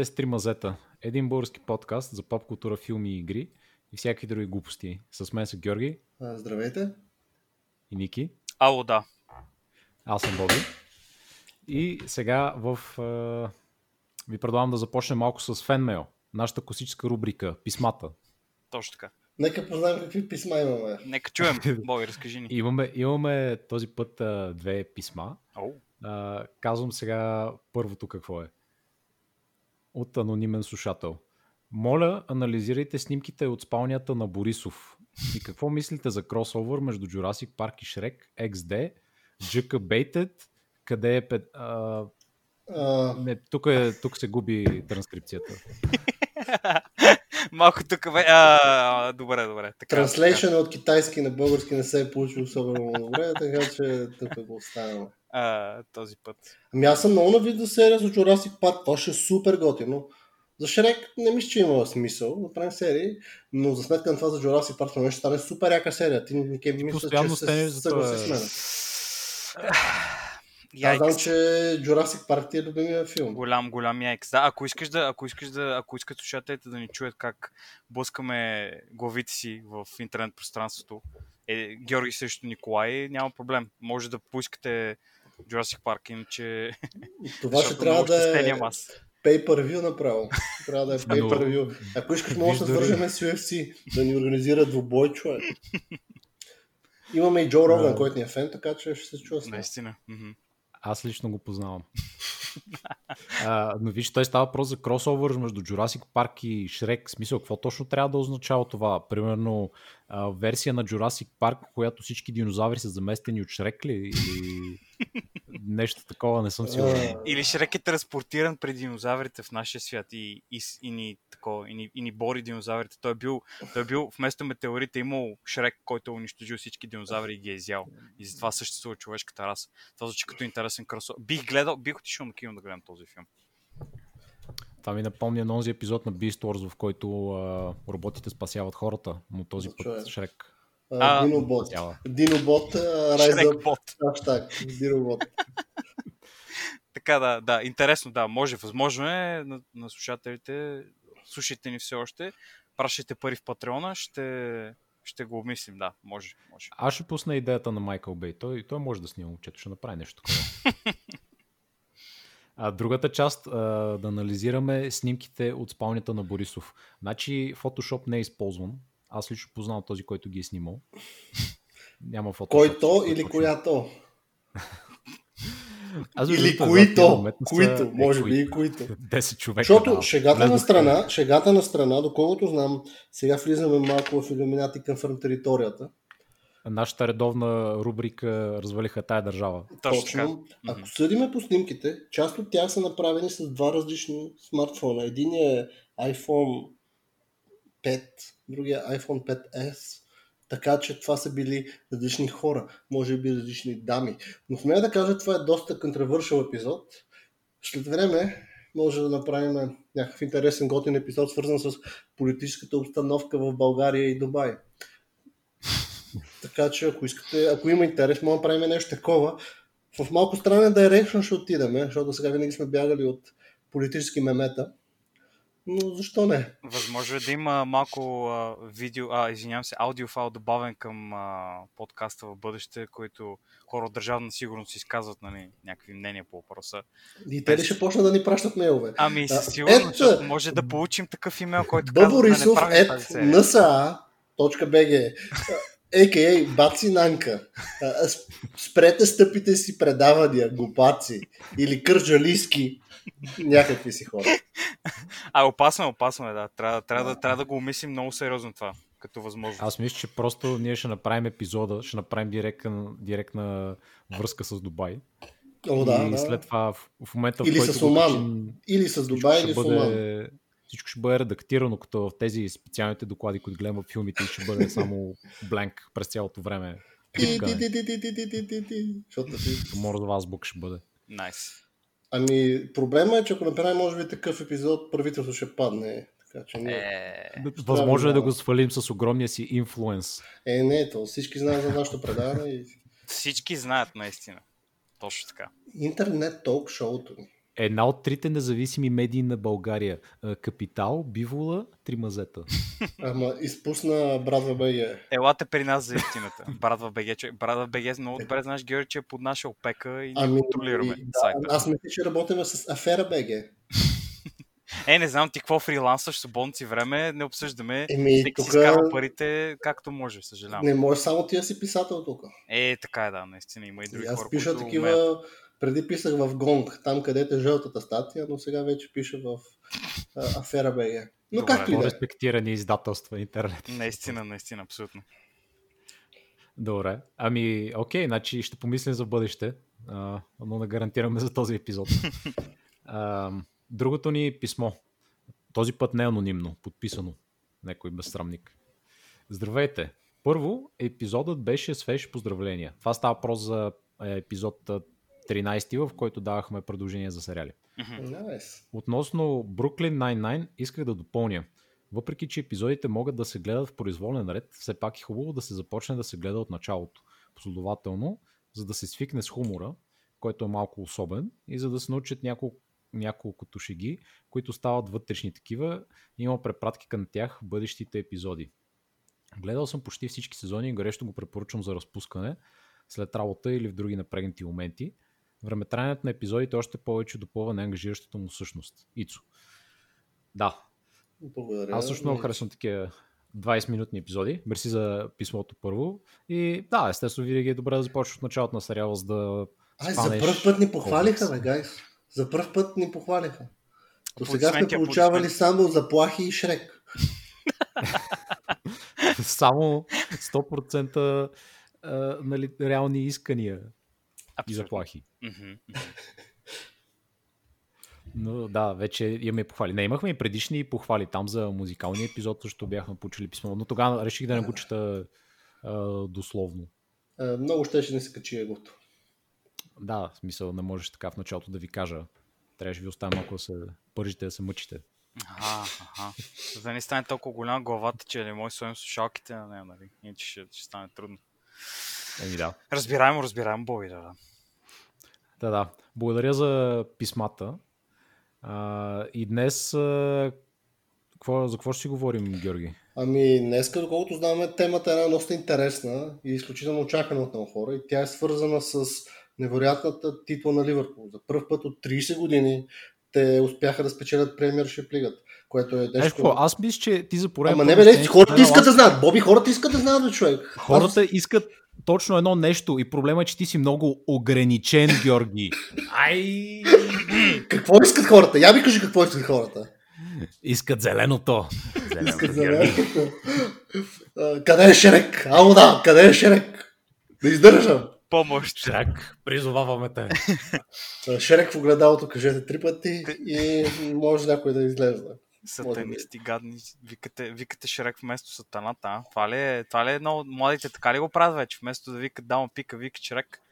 Вие сте с Три мазета. Един български подкаст за поп култура, филми и игри и всякакви други глупости. С мен са Георги А, Здравейте. и Ники. Ало, да. Аз съм Боби. И сега в, е, ви предлагам да започнем малко с фенмейл. Нашата класическа рубрика Писмата. Точно така. Нека познаем какви писма имаме. Нека чуем. Боби, разкажи ни. Имаме, имаме този път е, две писма. Ау. А, казвам сега първото какво е. От анонимен слушател. Моля, анализирайте снимките от спалнята на Борисов. И какво мислите за кросовър между Jurassic Park и Shrek, XD, JK Baited, къде е... Пет, а, А, не, тук, е, тук се губи транскрипцията. Малко тук. А, добре, добре. Така, Транслейшън от китайски на български не се е получил особено добре, така че тук го оставяме. А, този път. Ами аз съм много навид за серия за Jurassic Park, това ще е супер готино. За Шрек не мисля, че има смисъл да правим серии, но за сметка на това за Jurassic Park това ще стане супер яка серия. Ти Нике мисля, постоянно че се съгласи с мен. Аз знам, че Jurassic Park ти е любимия филм. Голям, голям яйкс. Да, ако искаш да, ако искаш да, ако искат слушателите да ни чуят как блъскаме главите си в интернет пространството, е, Георги срещу Николай, няма проблем. Може да поискате Jurassic Park, иначе... Това ще трябва да е щастелиям аз. pay per view направо. Трябва да е pay Но- per view. Ако искаш, може да свържем с UFC, да ни организира двубой човек. Имаме и Джо Роган, който ни е фен, така че ще се чува. Наистина. Аз лично го познавам. а, но виж, той става въпрос за кросовър между Jurassic Park и Shrek. В смисъл, какво точно трябва да означава това? Примерно а, версия на Jurassic Park, в която всички динозаври са заместени от Shrek ли? Или нещо такова, не съм сигурен. А, Или Шрек е транспортиран пред динозаврите в нашия свят и, и, и, ни, тако, и, ни, и ни бори динозаврите. Той е бил, той е бил вместо метеорите е имал Шрек, който е унищожил всички динозаври и ги е изял. И затова съществува човешката раса. Това звучи като интересен кросо. Бих гледал, бих отишъл на кино да гледам този филм. Това ми напомня на онзи епизод на Beast Wars, в който а, роботите спасяват хората, но този път. Шрек а, Динобот. спасява. Динобот, а, Rise Шрек Up. бот. Хаштаг. Динобот. Така да, да, интересно, да, може, възможно е на, на слушателите, слушайте ни все още, пращайте пари в Патреона, ще, ще го обмислим, да, може, може. Аз ще пусна идеята на Майкъл Бей. Той, той може да снима момчето, ще направи нещо такова. А другата част, а, да анализираме снимките от спалнята на Борисов. Значи Photoshop не е използван. Аз лично познавам този, който ги е снимал. Няма Photoshop. Който или точно. която? Аз Или които? Които? е, Може би и които. 10 човека. Защото да. шегата на страна, шегата на страна, доколкото знам, сега влизаме малко в Illuminati към територията. Нашата редовна рубрика развалиха тая държава. Точно. Ако съдиме по снимките, част от тях са направени с два различни смартфона. Един е iPhone 5, другия е iPhone 5S. Така че това са били различни хора, може би различни дами. Но смея да кажа, това е доста контравършъл епизод. След време може да направим някакъв интересен готин епизод, свързан с политическата обстановка в България и Дубай. Така че ако искате, ако има интерес, може да правим нещо такова. В малко странен дирекшн ще отидеме, защото сега винаги сме бягали от политически мемета. Но защо не? Възможно е да има малко а, видео, а, извинявам се, аудиофайл добавен към а, подкаста в бъдеще, който хора от държавна сигурност изказват нали, някакви мнения по въпроса. И те ли ще почнат да ни пращат мейлове? Ами, със сигурност, защото може да получим такъв имейл, който казва да не правим тази серия. a.k.a. Баци Нанка. Спрете стъпите си предавания, глупаци. Или кърджалийски някакви си хора. А, опасно е, опасно е, да. Трябва, трябва, да, трябва да го умислим много сериозно това, като възможност. Аз мисля, че просто ние ще направим епизода, ще направим директна, директна връзка с Дубай. О, да, и да. след това в, в момента, Или в който с Оман. Или с Дубай, или с Оман. бъде, всичко ще бъде редактирано, като в тези специалните доклади, които гледам в филмите, ще бъде само бленк през цялото време. Морзова азбук ще бъде. Найс. Ами, проблема е, че ако направим, може би, такъв епизод, правителство ще падне. Така че не. Е, Възможно е да го свалим с огромния си инфлуенс. Е, не, то всички знаят за нашето предаване и всички знаят наистина. Точно така. интернет ток шоуто ни. Една от трите независими медии на България. Капитал, Бивола, Три мазета. Ама изпусна Брадва БГ. Елате при нас за истината. Брат в БГ, че- брат в БГ много добре знаеш, Георги, че е под наша опека и Ами, контролираме да, сайта. аз мисля, че работим с Афера БГ. Е, не знам ти какво фрилансваш, свободно си време, не обсъждаме. Еми, Всеки тук си изкарва парите както може, съжалявам. не може само ти да си писател тук. Е, така е, да, наистина има и други Аз хора, пиша такива, умеят. Преди писах в Гонг, там където е жълтата статия, но сега вече пиша в а, Афера БГ. Но Добре, както и да е. По-респектирани издателства интернет. Наистина, наистина, абсолютно. Добре. Ами, окей, значи ще помислим за бъдеще, а, но не гарантираме за този епизод. а, другото ни писмо. Този път не е анонимно, подписано. Някой безсрамник. Здравейте! Първо, епизодът беше свеж поздравления. Това става въпрос за е, епизод 13, в който давахме предложения за сериали. Относно Brooklyn Nine-Nine исках да допълня. Въпреки, че епизодите могат да се гледат в произволен ред, все пак е хубаво да се започне да се гледа от началото. Последователно, за да се свикне с хумора, който е малко особен, и за да се научат няколко, няколкото шеги, които стават вътрешни такива. Има препратки към тях в бъдещите епизоди. Гледал съм почти всички сезони и горещо го препоръчвам за разпускане след работа или в други напрегнати моменти. Времетраенето на епизодите още повече допълва неангажиращата му същност. Ицо. Да, Благодаря. аз също много харесвам такива 20-минутни епизоди. Мерси за писмото първо. И да, естествено, винаги е добре да започнеш от началото на сериала, за да Ай, за първ път ни похвалиха, бе, гайс. За първ път ни похвалиха. До сега сме получавали само заплахи и шрек. само 100% а, нали, реални искания и Абсолютно. заплахи. Мгм. Но да, вече имаме похвали. Не, имахме и предишни похвали. Там за музикалния епизод също бяхме получили писмо, но тогава реших да не го чета а, дословно. А, Много ще ще не се качи егото. Да, в смисъл не можеш така в началото да ви кажа. Трябваше ви оставя малко да се пържите, да се мъчите. Ага, ага. За да не стане толкова голяма главата, че не може да слушалките на нея, нали? Иначе ще, ще стане трудно. Еми да. Разбираемо, разбираемо, Боби, да, да. Да, да. Благодаря за писмата. А, и днес а, какво, за какво ще си говорим, Георги? Ами, днеска, доколкото знаме, темата е една доста интересна и изключително очаквана от много хора. И тя е свързана с невероятната титла на Ливърпул. За първ път от 30 години те успяха да спечелят премиершип лигата, което е Знаеш нещо... какво? Аз мисля, че ти за пореден Ама не бе, не, хората искат да знаят. Боби, хората искат да знаят, бе, човек. Хората искат точно едно нещо и проблема е, че ти си много ограничен, Георги. Ай! Какво искат хората? Я ми кажи какво искат хората. Искат зеленото. Искат за А, Къде е Шрек? Ало да, къде е Шрек? Да издържам. Помощ. Шрак, призоваваме те. А, Шрек в огледалото кажете три пъти и може някой да излезе. Сатанисти, гадни, викате, викате Шрек вместо сатаната, а? Това ли е, това ли е едно от младите, така ли го правят вече? Вместо да викат Дама Пика, вика Шрек.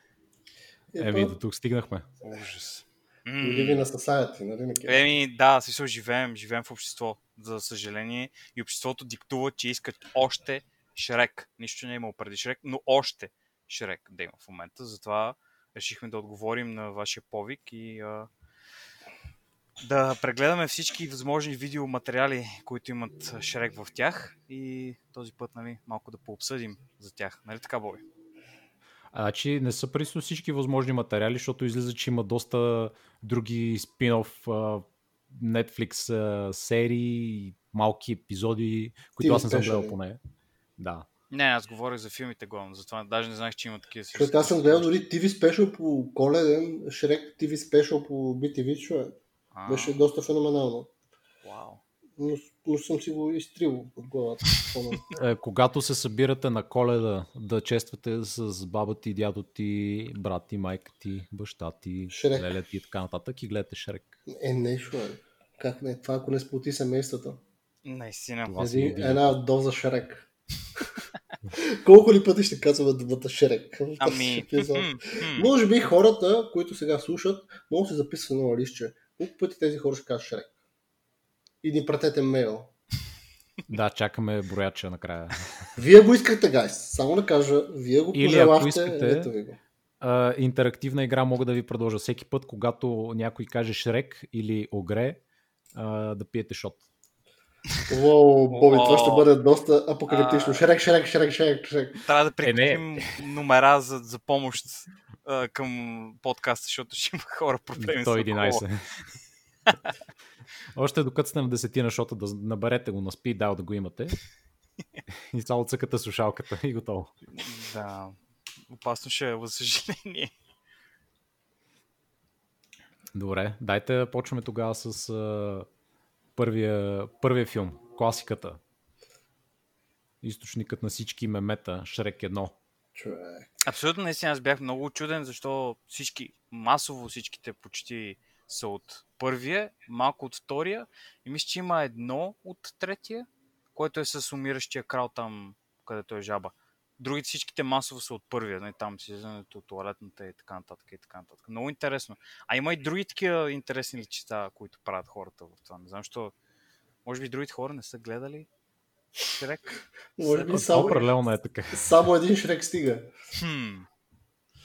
Еми, до тук стигнахме. Ужас. Или ви на Society, нали? Еми, да, смисъл, живеем, живеем в общество, за съжаление. И обществото диктува, че искат още Шрек. Нищо не е имал преди Шрек, но още Шрек да има в момента. Затова решихме да отговорим на вашия повик и а, да прегледаме всички възможни видеоматериали, които имат Шрек в тях и този път, нали, малко да пообсъдим за тях. Нали така, Боби? А, значи не са присъствали всички възможни материали, защото излиза, че има доста други спин-оф а, Netflix серии, малки епизоди, които TV аз не съм гледал special. поне. Да. Не, аз говорих за филмите главно, затова даже не знаех, че има такива Защото аз съм гледал дори TV спешъл по коледен, Шрек TV спешъл по BTV, човек. А, Беше доста феноменално. Вау. Но, но съм си го изтрил от главата. Е, когато се събирате на коледа да чествате с баба ти, дядо ти, брат ти, майка ти, баща ти, Шрек. леля ти и така нататък и гледате Шрек. Е, не, човек. Как не? Това ако не сплоти семействата. Наистина. Си Един, една доза Шрек. Колко ли пъти ще казваме думата Шрек? Ами. Може би хората, които сега слушат, могат да се записват едно листче. Колко пъти тези хора ще кажат Шрек? И ни пратете мейл. Да, чакаме брояча накрая. Вие го искахте, гайс. Само да кажа, вие го Или ако пожелахте, искате- ето ви го. А, интерактивна игра мога да ви продължа. Всеки път, когато някой каже Шрек или Огре, а, да пиете шот. Уоу, Боби, това ще бъде доста апокалиптично. А. Шрек, шрек, шрек, шрек, шрек. Трябва да Е, прикрепим номера за, за помощ а, към подкаста, защото ще има хора проблеми с алкохола. 111. Още докато сте на десетина шота, да наберете го на speed dial да го имате. И само цъкате слушалката и готово. Да, опасно ще е, за съжаление. Добре, дайте да почваме тогава с а, първия, първия филм, класиката. Източникът на всички мемета, Шрек 1. Човек. Абсолютно наистина аз бях много чуден, защо всички, масово всичките почти са от първия, малко от втория и мисля, че има едно от третия, което е с умиращия крал там, където е жаба. Другите всичките масово са от първия, не, там си излизането от туалетната и така нататък и така нататък. Много интересно. А има и други такива интересни личита, които правят хората в това. Не знам, защо. Може би другите хора не са гледали Шрек. Може би само, определено е така. само един Шрек стига. Хм.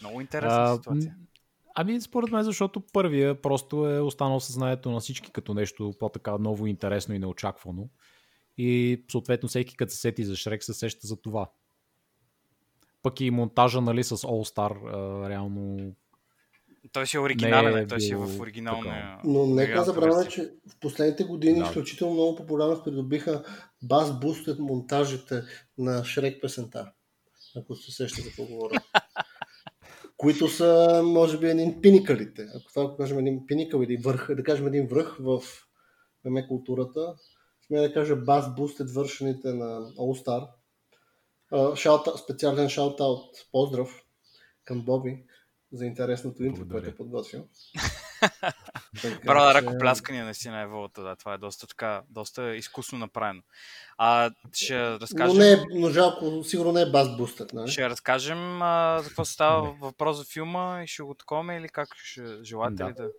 Много интересна А, ситуация. Ами, според мен, защото първия просто е останал съзнанието на всички като нещо по-така ново, интересно и неочаквано. И съответно всеки като се сети за Шрек се сеща за това. Пък и монтажа, нали, с All Star, а, реално Той си е оригинален, Не е, е той си е в оригиналния. Но нека оригиналната забравяме, че в последните години Да. изключително много популярност придобиха бас бустед монтажите на Шрек песента. Ако се сещате за какво говоря. които са, може би, един пиникалите. Ако това кажем един пиникъл или върх, да кажем един връх в меме културата, сме да кажа бас бустед вършените на All Star. Шаута, специален шаут-аут, поздрав към Боби за интересното интро, което е подготвил. Браво че- ръкопляскания наистина е вълата, да. Това е доста така, доста изкусно направено. А, ще Но, разкажем, не е, но жалко, сигурно не е бас бустът, нали? ще разкажем а, за какво става въпрос за филма и ще го таковаме или как ще желаете Да. ли да...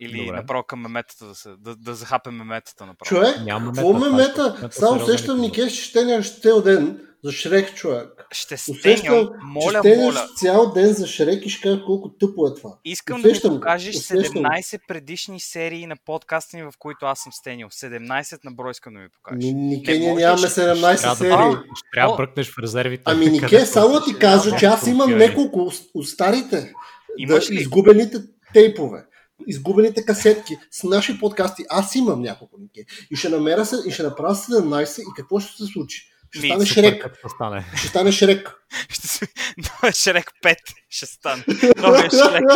Или Добре. направо към меметата да, се, да, да захапем меметата направо. Човек, Няма какво мета, ме това е Само усещам епизод. Нике, че щеня цял ден за Шрек, човек. Ще че моля, щеняш моля. цял ден за Шрек и ще кажа колко тъпо е това. Искам да Усещам ми го, покажеш усещам го. 17 предишни серии на подкаста ни, в които аз съм стенил. 17 на брой искам да ми покажеш. Ни- Нике, Не ние нямаме 17 Трябва да, серии. ще трябва да бръкнеш в резервите. Ами Нике, само да ти кажа, че аз имам няколко от- старите. Имаш да, ли? изгубените тейпове. Изгубените касетки с наши подкасти. Аз имам няколко Нике. И ще намеря се, и ще направя 17 и какво ще се случи? Ще стане Шрек. ще стане. Ще стане Шрек. Ще. Новия Шрек 5 ще стане. Новия Шрек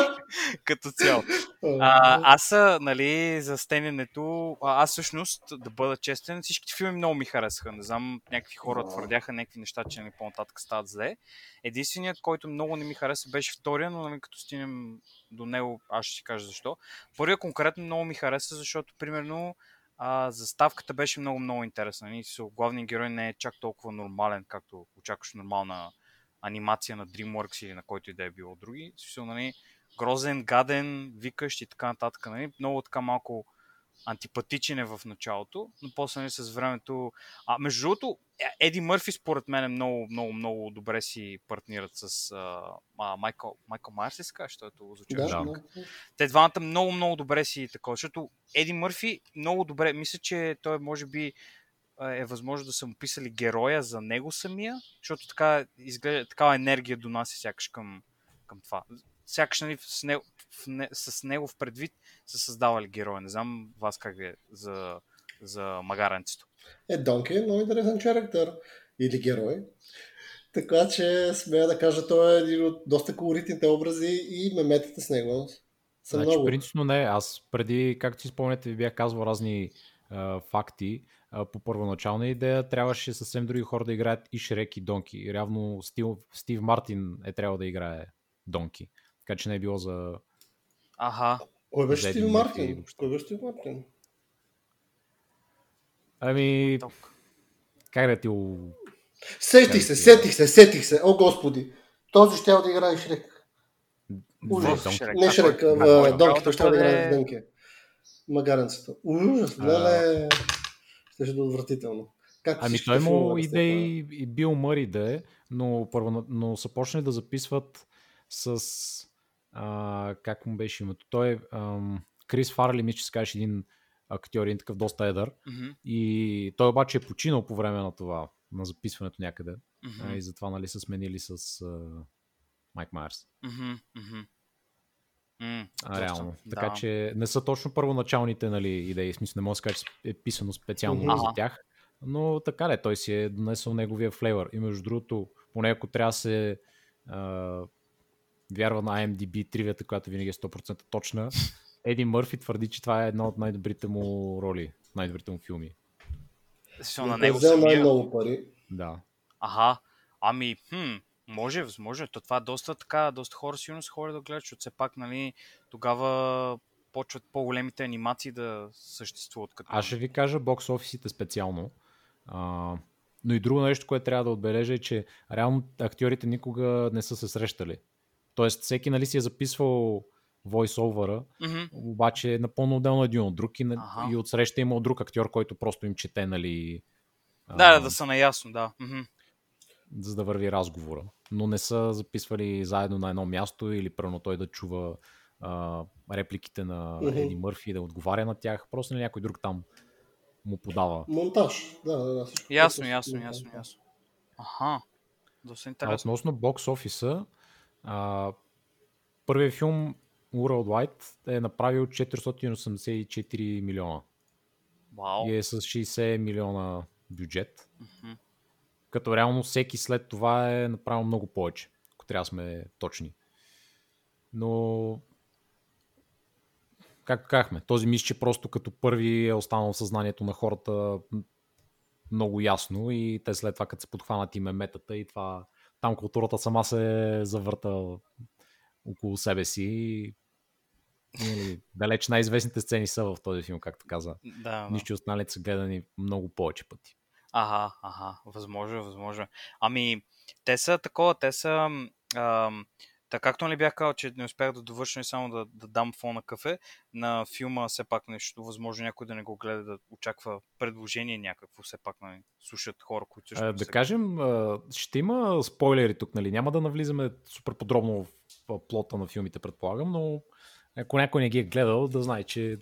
като цяло. А, аз, нали, за стененето, аз всъщност, да бъда честен, всичките филми много ми харесаха. Не знам, някакви хора твърдяха някакви неща, че нали, по-нататък стават зле. Единственият, който много не ми хареса, беше втория, но нали, като стигнем до него, аз ще си кажа защо. Първия конкретно много ми хареса, защото, примерно, а, заставката беше много-много интересна. Со- главният герой не е чак толкова нормален, както очакваш нормална анимация на DreamWorks или на който и да е било други. Смисъл, нали, грозен, гаден, викащ и така нататък. Нали? Много така малко антипатичен е в началото, но после нали, с времето... А, между другото, Е- Еди Мърфи според мен е много, много, много добре си партнират с а, Майкъл, Майкъл Майерс, ли се защото звучи Да, Да. те двамата много, много добре си такова, защото Еди Мърфи много добре, мисля, че той може би е възможно да са му писали героя за него самия, защото така изглежда, такава енергия донася сякаш към, към това. Сякаш нали, с, него, не, с него в предвид са създавали героя. Не знам вас как е за, за магаренцето. Е, Донки е много интересен характер. Или герой. Така че смея да кажа, той е един от доста колоритните образи и меметите с него са Значи, много. принципно не. Аз преди, както си спомняте, ви бях казвал разни а, факти. А, по първоначална идея трябваше съвсем други хора да играят и Шрек и Донки. И Явно Стив, Стив Мартин е трябвало да играе Донки. Така че не е било за... Аха. Кой беше Стив Мартин? Кой беше Стив Мартин? Ами, Ток. как да ти. Сетих се, сетих се, сетих се. О, господи. Този ще да играе Шрек. Ужас. Не Шрек, кой- а, а, кой Донки. трябва Той да ще да играе Донки. Магаренцето. Ужас, А. леле. Ще да е отвратително. Как Ами той сте идеи и Бил Мъри да е, но, първо, но са почнали да записват с... А, как му беше името? Той е... ам, Крис Фарли, мисля, че се казваше един актьор, един такъв доста едър. Мгм, И той обаче е починал по време на това, на записването някъде. мгм, А, и затова нали, са сменили с а, Майк Майерс. мгм. М, А, реално. да. Така че не са точно първоначалните нали, идеи. В смисъл не мога да се каже, че е писано специално Мгм. за тях. Но така ли, той си е донесъл неговия флейвър. И между другото, поне ако трябва да се а, вярва на IMDb тривията, която винаги е 100% точна, Еди Мърфи твърди, че това е една от най-добрите му роли, най-добрите му филми. Смисъл, на Той него взел най-много пари. Да. Аха, ами, хм, може, може. То това е доста така, доста хора сигурно са хора да гледат, защото все пак, нали, тогава почват по-големите анимации да съществуват. Като... Аз ще ви кажа бокс офисите специално. А, но и друго нещо, което трябва да отбележа е, че реално актьорите никога не са се срещали. Тоест, всеки нали си е записвал voice-over Мгм. обаче е напълно отделно един от друг и, Аха. и отсреща има друг актьор, който просто им чете, нали, а, Да, да, да са наясно, да. Мгм. за да върви разговора. Но не са записвали заедно на едно място или прено той да чува а, репликите на Мгм. Еди Мърфи, да отговаря на тях. Просто нали, някой друг там му подава. Монтаж. Да, да, да. Ясно, ясно, ясно, да. ясно. Аха, доста А интересно. относно бокс офиса, а, първият филм Worldwide е направил 484 милиона Вау. и е с 60 милиона бюджет. Мгм. Като реално всеки след това е направил много повече, ако трябва да сме точни. Но, както казахме, този мисля, че просто като първи е останал в съзнанието на хората много ясно и те след това, като се подхванат и меметата и това, там културата сама се завърта около себе си и нали, далеч най-известните сцени са в този филм, както каза. Да. Нищо останалите са гледани много повече пъти. Ага, ага, възможно, възможно. Ами, те са такова, те са... Ам, така както нали бях казал, че не успях да довърша и само да, да дам фон на кафе, на филма все пак нещо, възможно някой да не го гледа, да очаква предложение някакво, все пак нали, слушат хора, които също А, не да са- кажем, а, ще има спойлери тук, нали? Няма да навлизаме супер подробно в плота на филмите, предполагам, но ако някой не ги е гледал, да знае, че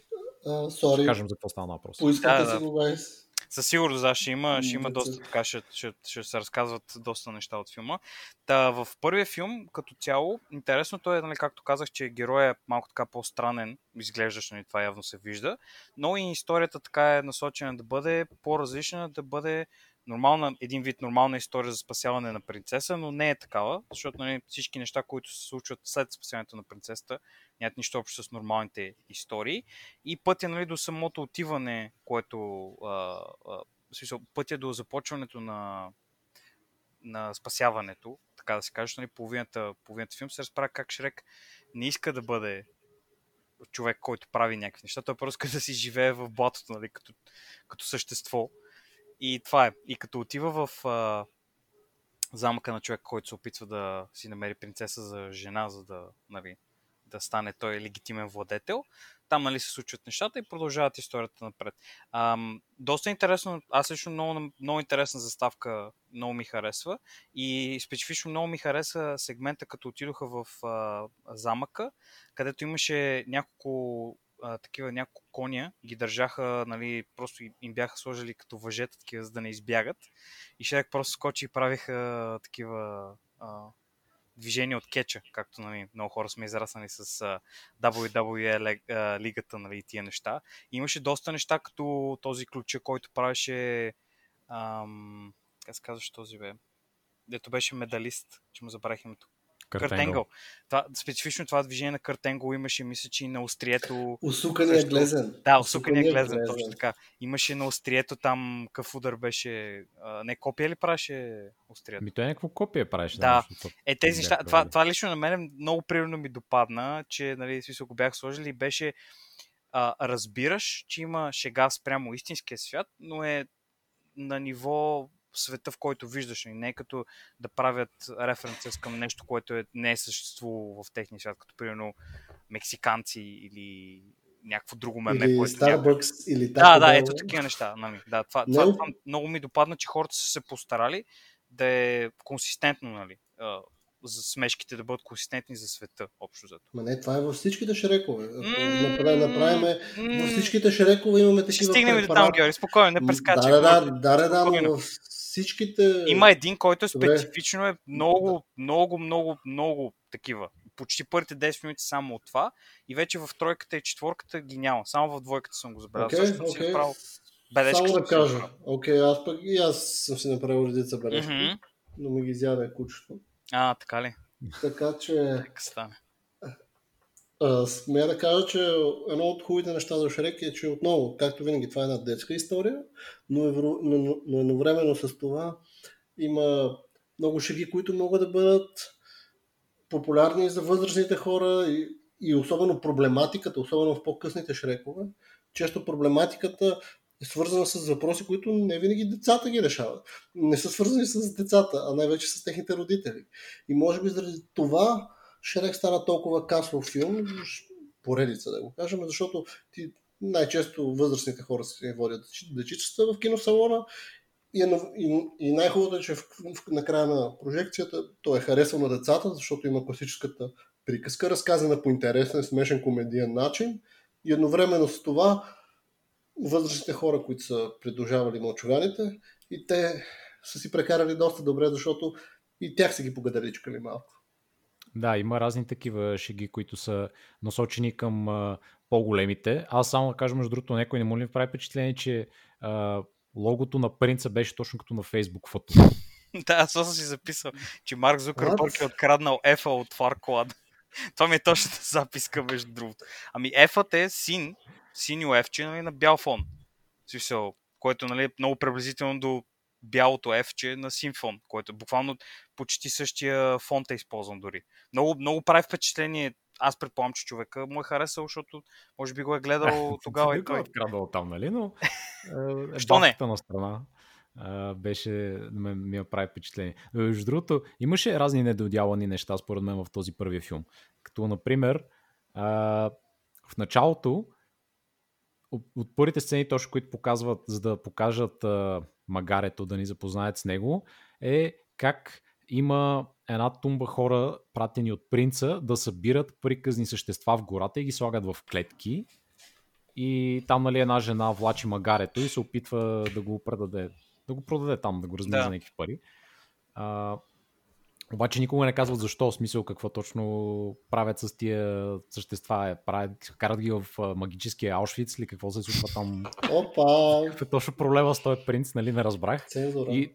А, ще Сори, кажем за какво става въпрос. поискате Да, си да. го, guys. Със сигурност, да, ще има, ще има доста така, ще, ще, ще се разказват доста неща от филма. Та, в първия филм, като цяло, интересното е, нали, както казах, че героят е малко така по-странен, изглеждаш, нали, това явно се вижда, но и историята така е насочена да бъде по-различна, да бъде нормална, един вид нормална история за спасяване на принцеса, но не е такава, защото нали, всички неща, които се случват след спасяването на принцесата, нямат нищо общо с нормалните истории. И пътя нали, до самото отиване, което а, а, смисъл, пътя до започването на, на спасяването, така да се каже, нали, половината, половината филм се разправя как Шрек не иска да бъде човек, който прави някакви неща. Той просто иска да си живее в блатото, нали, като, като същество. И това е. И като отива в а, замъка на човек, който се опитва да си намери принцеса за жена, за да, нали, да стане той легитимен владетел, там нали, се случват нещата и продължават историята напред. Ам, доста интересно, аз лично много, много интересна заставка, много ми харесва и специфично много ми хареса сегмента, като отидоха в а, замъка, където имаше няколко а, такива няколко коня, ги държаха, нали, просто им бяха сложили като въжета, такива, за да не избягат. И Шрек просто скочи и правиха такива а, движения от кеча, както нали, много хора сме израснали с а, WWE а, лигата нали, и тия неща. И имаше доста неща, като този ключа, който правеше ам, как се казваш този бе? Дето беше медалист, че му забравих името. Картенгъл. Това, специфично това движение на Картенгъл имаше, мисля, че и на острието. Усукания също- глезен. Да, усукания Усукания глезен, точно така. Имаше на острието там какъв удар беше. А, не, копия ли праше острието? Ми той някакво копие правиш. Да. нещо, това- Е, тези неща, това, това лично на мен много примерно ми допадна, че, нали, смисъл го бях сложили и беше а, разбираш, че има шега спрямо истинския свят, но е на ниво света, в който виждаш. И не е като да правят референция към нещо, което е, не е съществувало в техния свят, като примерно мексиканци или някакво друго меме, Или което Starbucks, или да, Taco да, Bell. ето такива неща. Нали. Да, това, Не, това, това, много ми допадна, че хората са се постарали да е консистентно, нали, за смешките да бъдат консистентни за света, общо зато. Ма не, това е във всичките шрекове. Ако направим, направиме, във всичките шрекове имаме Ще такива стигнем и до там, препарати. Георги. Спокойно, не прескачай. Да, да, да, да, да, но във всичките... Има един, който е специфично е много, много, много, много такива. Почти първите 10 минути само от това и вече в тройката и четворката ги няма. Само в двойката съм го забелязал. Окей, Също си окей. направил бележки. Само да си кажа. Окей, аз пък и аз съм си направил редица бележки, Мгм. но ми ги изяде кучето. А, така ли? Така че Нека стане. Смея да кажа, че едно от хубавите неща за Шрек е, че отново, както винаги, това е една детска история, но, евро, но, но едновременно с това има много шеги, които могат да бъдат популярни за възрастните хора и, и особено проблематиката, особено в по-късните шрекове. Често проблематиката е свързана с въпроси, които не винаги децата ги решават. Не са свързани с децата, а най-вече с техните родители. И може би заради това Шрек стана толкова касов филм, поредица да го кажем, защото ти най-често възрастните хора се водят дечичества в киносалона и, е, и, и най-хубавото е, че в, в, на края на прожекцията той е харесал на децата, защото има класическата приказка, разказана по интересен, смешен комедиен начин и едновременно с това възрастните хора, които са придружавали мълчуганите и те са си прекарали доста добре, защото и тях са ги погадаричкали малко. Да, има разни такива шеги, които са насочени към а, по-големите. Аз само да кажа, между другото, някой не му ли прави впечатление, че а, логото на принца беше точно като на Facebook фото. Да, аз съм си записал, че Марк Зукърбърг е откраднал ефа от Фарклад. Това ми е точната записка, между другото. Ами ефът е син, синьо ефче нали, на бял фон. Смисъл, което нали, е много приблизително до бялото ефче на син фон, което е буквално почти същия фонт е използван дори. Много, много прави впечатление. Аз предполагам, че човека му е харесал, защото може би го е гледал тогава и го е той. откраднал там, нали? Но е, Що не? на страна беше, ме, ми прави впечатление. Между другото, имаше разни недодялани неща, според мен, в този първия филм. Като, например, а, в началото, от, от първите сцени, точно които показват, за да покажат а, магарето, да ни запознаят с него, е как има една тумба хора, пратени от принца, да събират приказни същества в гората и ги слагат в клетки. И там, нали, една жена влачи магарето и се опитва да го предаде, да го продаде там, да го размие Да. за някакви пари. А, обаче никога не казват защо, в смисъл какво точно правят с тия същества. Е, правят, карат ги в магическия Аушвиц или какво се случва там. Опа! Какъв е точно проблема с този принц, нали, не разбрах. Цензура. И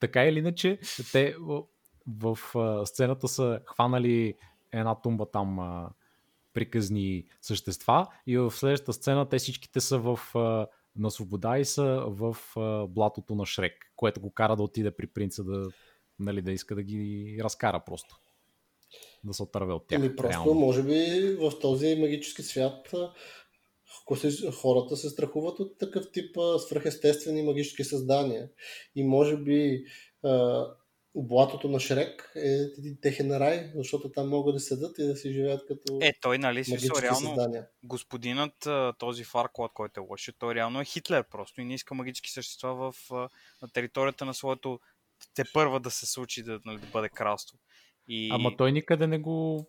така или иначе, те в, в сцената са хванали една тумба там а, приказни същества и в следващата сцена те всичките са в, а, на свобода и са в а, блатото на Шрек, което го кара да отиде при принца да, нали, да иска да ги разкара просто. Да се отърве от тях. Или просто, реално. може би, в този магически свят хората се страхуват от такъв тип свръхестествени магически създания. И може би блатото на Шрек е един техен рай, защото там могат да седат и да си живеят като Е, той, нали, магически реално, създания. господинът, този Фарклад, който е лош, той реално е Хитлер просто и не иска магически същества в, на територията на своето те първа да се случи да, нали, да бъде кралство. И... Ама той никъде не го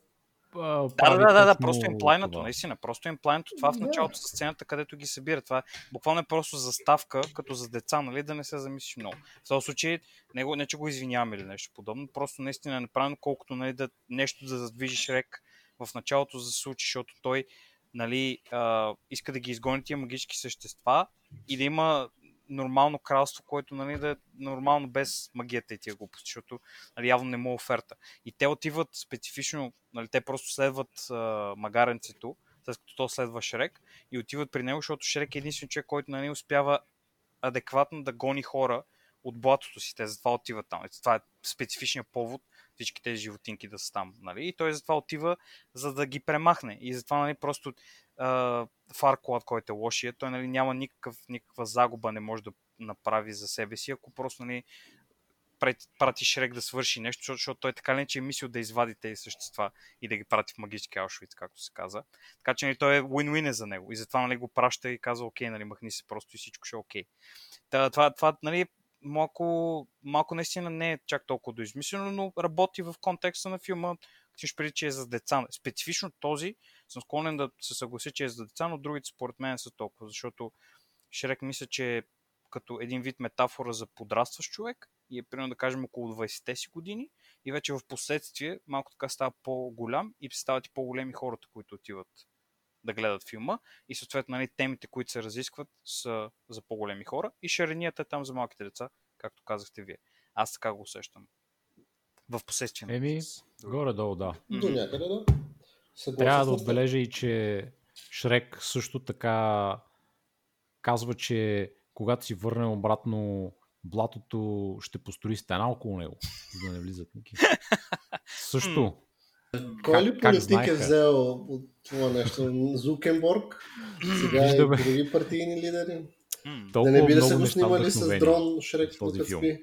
а, Да, да, да, да, просто им плайнато, това. наистина. Просто им плайнато това в началото с сцената, където ги събира. Това е буквално е просто заставка, като за деца, нали, да не се замислиш много. В този случай, не, го, не че го извинявам или нещо подобно, просто наистина е направено колкото нали, да, нещо да задвижиш рек в началото за да се случи, защото той нали, а, иска да ги изгони тия магически същества и да има нормално кралство, което нали, да е нормално без магията и тия глупости, защото нали, явно не му е оферта. И те отиват специфично, нали, те просто следват а, магаренцето, след като то следва Шрек и отиват при него, защото Шрек е единствен човек, който нали, успява адекватно да гони хора от блатото си. Те затова отиват там. Това е специфичният повод всички тези животинки да са там. Нали? И той затова отива, за да ги премахне. И затова нали, просто Фарклад, който е лошия, той нали, няма никакъв, никаква загуба, не може да направи за себе си, ако просто нали, прати Шрек да свърши нещо, защото, той така ли че е мислил да извади тези същества и да ги прати в магически Аушвиц, както се каза. Така че нали, той е win-win за него. И затова нали, го праща и казва, окей, нали, махни се просто и всичко ще е окей. Това, това, това нали, малко, малко наистина не е чак толкова доизмислено, но работи в контекста на филма. Ще преди, че е за деца. Специфично този съм склонен да се съглася, че е за деца, но другите според мен са толкова, защото Шрек мисля, че е като един вид метафора за подрастващ човек и е примерно да кажем около 20-те си години и вече в последствие малко така става по-голям и стават и по-големи хората, които отиват да гледат филма и съответно нали, темите, които се разискват са за по-големи хора и шаренията е там за малките деца, както казахте вие. Аз така го усещам. В последствие. Еми, горе-долу, да. До някъде, да. Съгласен Трябва да отбележа и, че Шрек също така казва, че когато си върнем обратно блатото, ще построи стена около него, за да не влизат никакви. Също. Кой ли политик е взел от това нещо? Зукенборг? Сега Виждаме. и други партийни лидери? да не би да се го снимали с дрон Шрек този филм.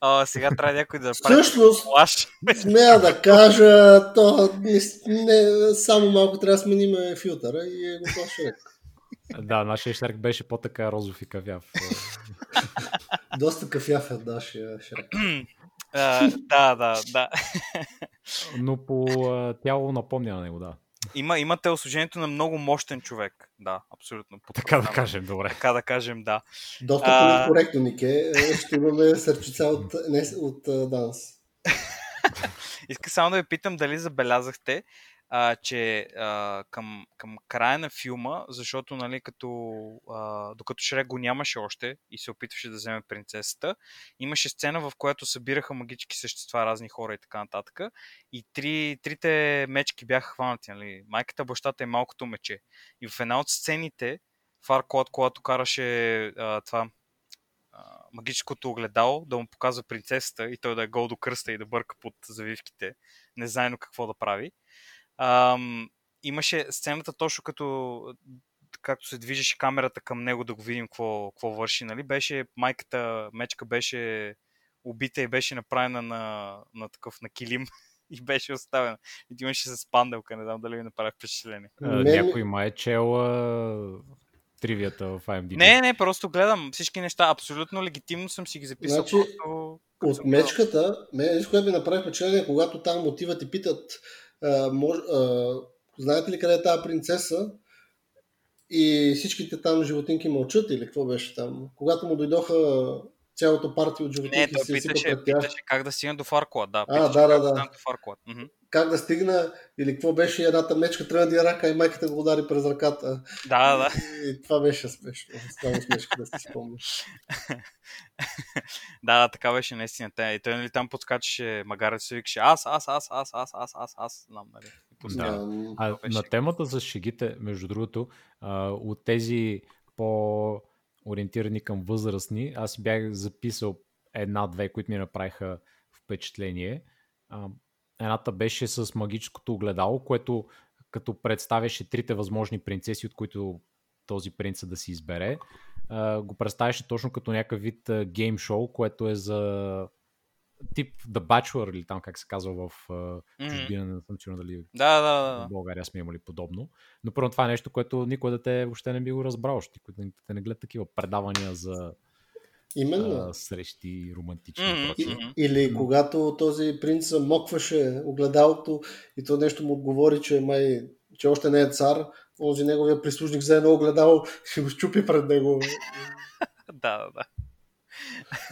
О, сега трябва някой да прави Всъщност, смея да кажа, то не, не, само малко трябва да сменим филтъра и е готов Шрек. Да, нашия Шрек беше по-така розов и кафяв. Доста кафяв е нашия Шрек. Да, да, да. Но по тяло напомня на него, да. Има, има телосложението на много мощен човек. Да, абсолютно. Така да кажем, добре. Така да кажем, да. Доста а... коректно, Нике. Е, ще имаме сърчица от, не, от uh, данс. Иска само да ви питам дали забелязахте, а, че а, към, към края на филма, защото нали, като, а, докато Шрек го нямаше още и се опитваше да вземе принцесата, имаше сцена, в която събираха магически същества, разни хора и така нататък. И три, трите мечки бяха хванати. Нали. Майката, бащата и малкото мече. И в една от сцените, Фарклад, когато караше а, това магическото огледало, да му показва принцесата и той да е гол до кръста и да бърка под завивките, незнайно какво да прави. Ам, имаше сцената точно като както се движеше камерата към него да го видим какво, какво върши, нали? Беше, майката мечка беше убита и беше направена на, на такъв на килим и беше оставена. И имаше с панделка, не знам дали ми направи впечатление. А, някой май е чел тривията в IMDb. Не, не, просто гледам всички неща. Абсолютно легитимно съм си ги записал. Значи, просто, от мечката, мен, което ми направи впечатление, когато там отиват и питат мож, а, знаете ли къде е тази принцеса? И всичките там животинки мълчат или какво беше там? Когато му дойдоха цялото партия от животинки Не, той се питаше, питаше как да стигна до Фарклад. Да, а, да, да, да. До Фарклад. Mm-hmm. Как да стигна, или какво беше едната мечка, тръгна да рака и майката го удари през ръката. Да, да. И, и това беше смешно. Става смешно да си спомняш. да, да, така беше наистина. И той нали, там подскачаше магарец се викаше аз, аз, аз, аз, аз, аз, аз, аз, знам, нали. Да. А, на темата за шегите, между другото, от тези по ориентирани към възрастни, аз бях записал една-две, които ми направиха впечатление. Едната беше с магическото огледало, което като представяше трите възможни принцеси, от които този принц да си избере, го представяше точно като някакъв вид гейм шоу, което е за тип The Bachelor или там как се казва в чужбина, mm-hmm. не съм сигурен дали да, да, да. в България сме имали подобно. Но първо това е нещо, което никой да те въобще не би го разбрал, никой да те не гледа такива предавания за Именно. А, срещи романтични. Mm-hmm. И, или когато този принц мокваше огледалото и то нещо му отговори, че май че още не е цар, онзи неговия прислужник взе едно огледало и го щупи пред него. да, да, да.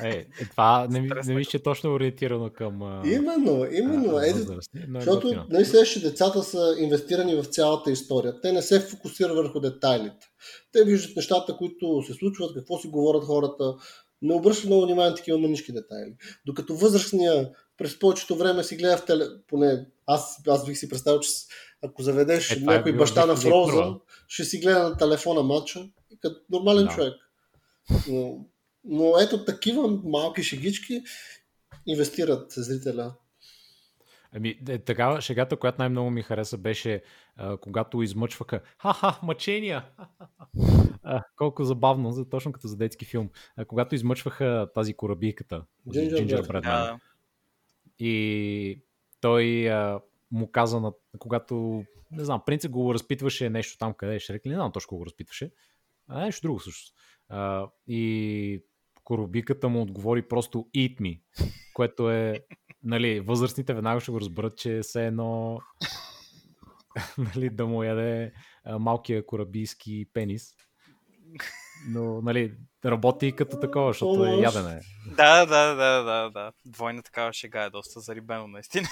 Е, е това не, не мисля, че е точно ориентирано към Именно, именно. а, но е защото нали, следващи децата са инвестирани в цялата история. Те не се фокусират върху детайлите. Те виждат нещата, които се случват, какво си говорят хората. Не обръщат много внимание на такива мънички детайли. Докато възрастния през повечето време си гледа в теле... Поне аз, аз бих си представил, че ако заведеш Е, е някой било баща на 2001. Фрозън, ще си гледа на телефона матча като нормален Да. човек. Но, но ето такива малки шегички инвестират зрителя. Ами, е, такава шегата, която най-много ми хареса, беше а, когато измъчваха ха-ха, мъчения! а, колко забавно, за, точно като за детски филм. А, когато измъчваха тази корабийката, Gingerbread. Gingerbread Man, Да, и той а, му каза, на, когато, не знам, принцип го разпитваше нещо там, къде е Шрек, не знам точно го разпитваше, а нещо друго всъщност. А, и коробиката му отговори просто eat me, което е, нали, възрастните веднага ще го разберат, че все едно нали, да му яде малкия корабийски пенис. Но, нали, работи като такова, защото е ядене. да, да, да, да, да. Двойна такава шега е доста зарибено, наистина.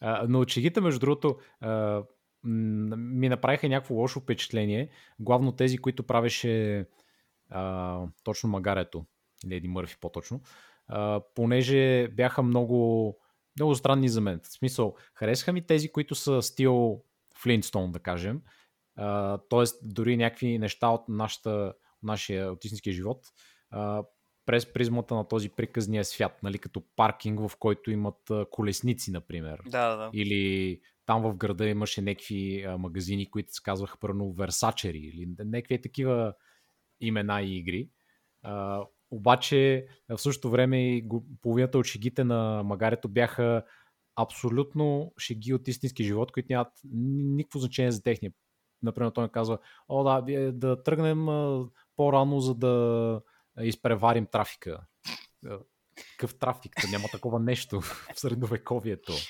А, но чегите, между другото, а, ми направиха някакво лошо впечатление. Главно тези, които правеше а, точно магарето, Леди Мърфи по-точно, а, понеже бяха много, много странни за мен. В смисъл, харесаха ми тези, които са стил Флинстон, да кажем. А, тоест, дори някакви неща от нашата, нашия от истинския живот, а, през призмата на този приказния свят, нали, като паркинг, в който имат колесници, например. да, да. Или там в града имаше някакви магазини, които се казваха първо Версачери или някакви такива имена и игри. А, обаче в същото време и половината от шегите на магарето бяха абсолютно шеги от истински живот, които нямат ни- никакво значение за техния. Например, той ми казва, о да, да тръгнем по-рано, за да изпреварим трафика. Какъв трафик? Та Няма такова нещо в средновековието.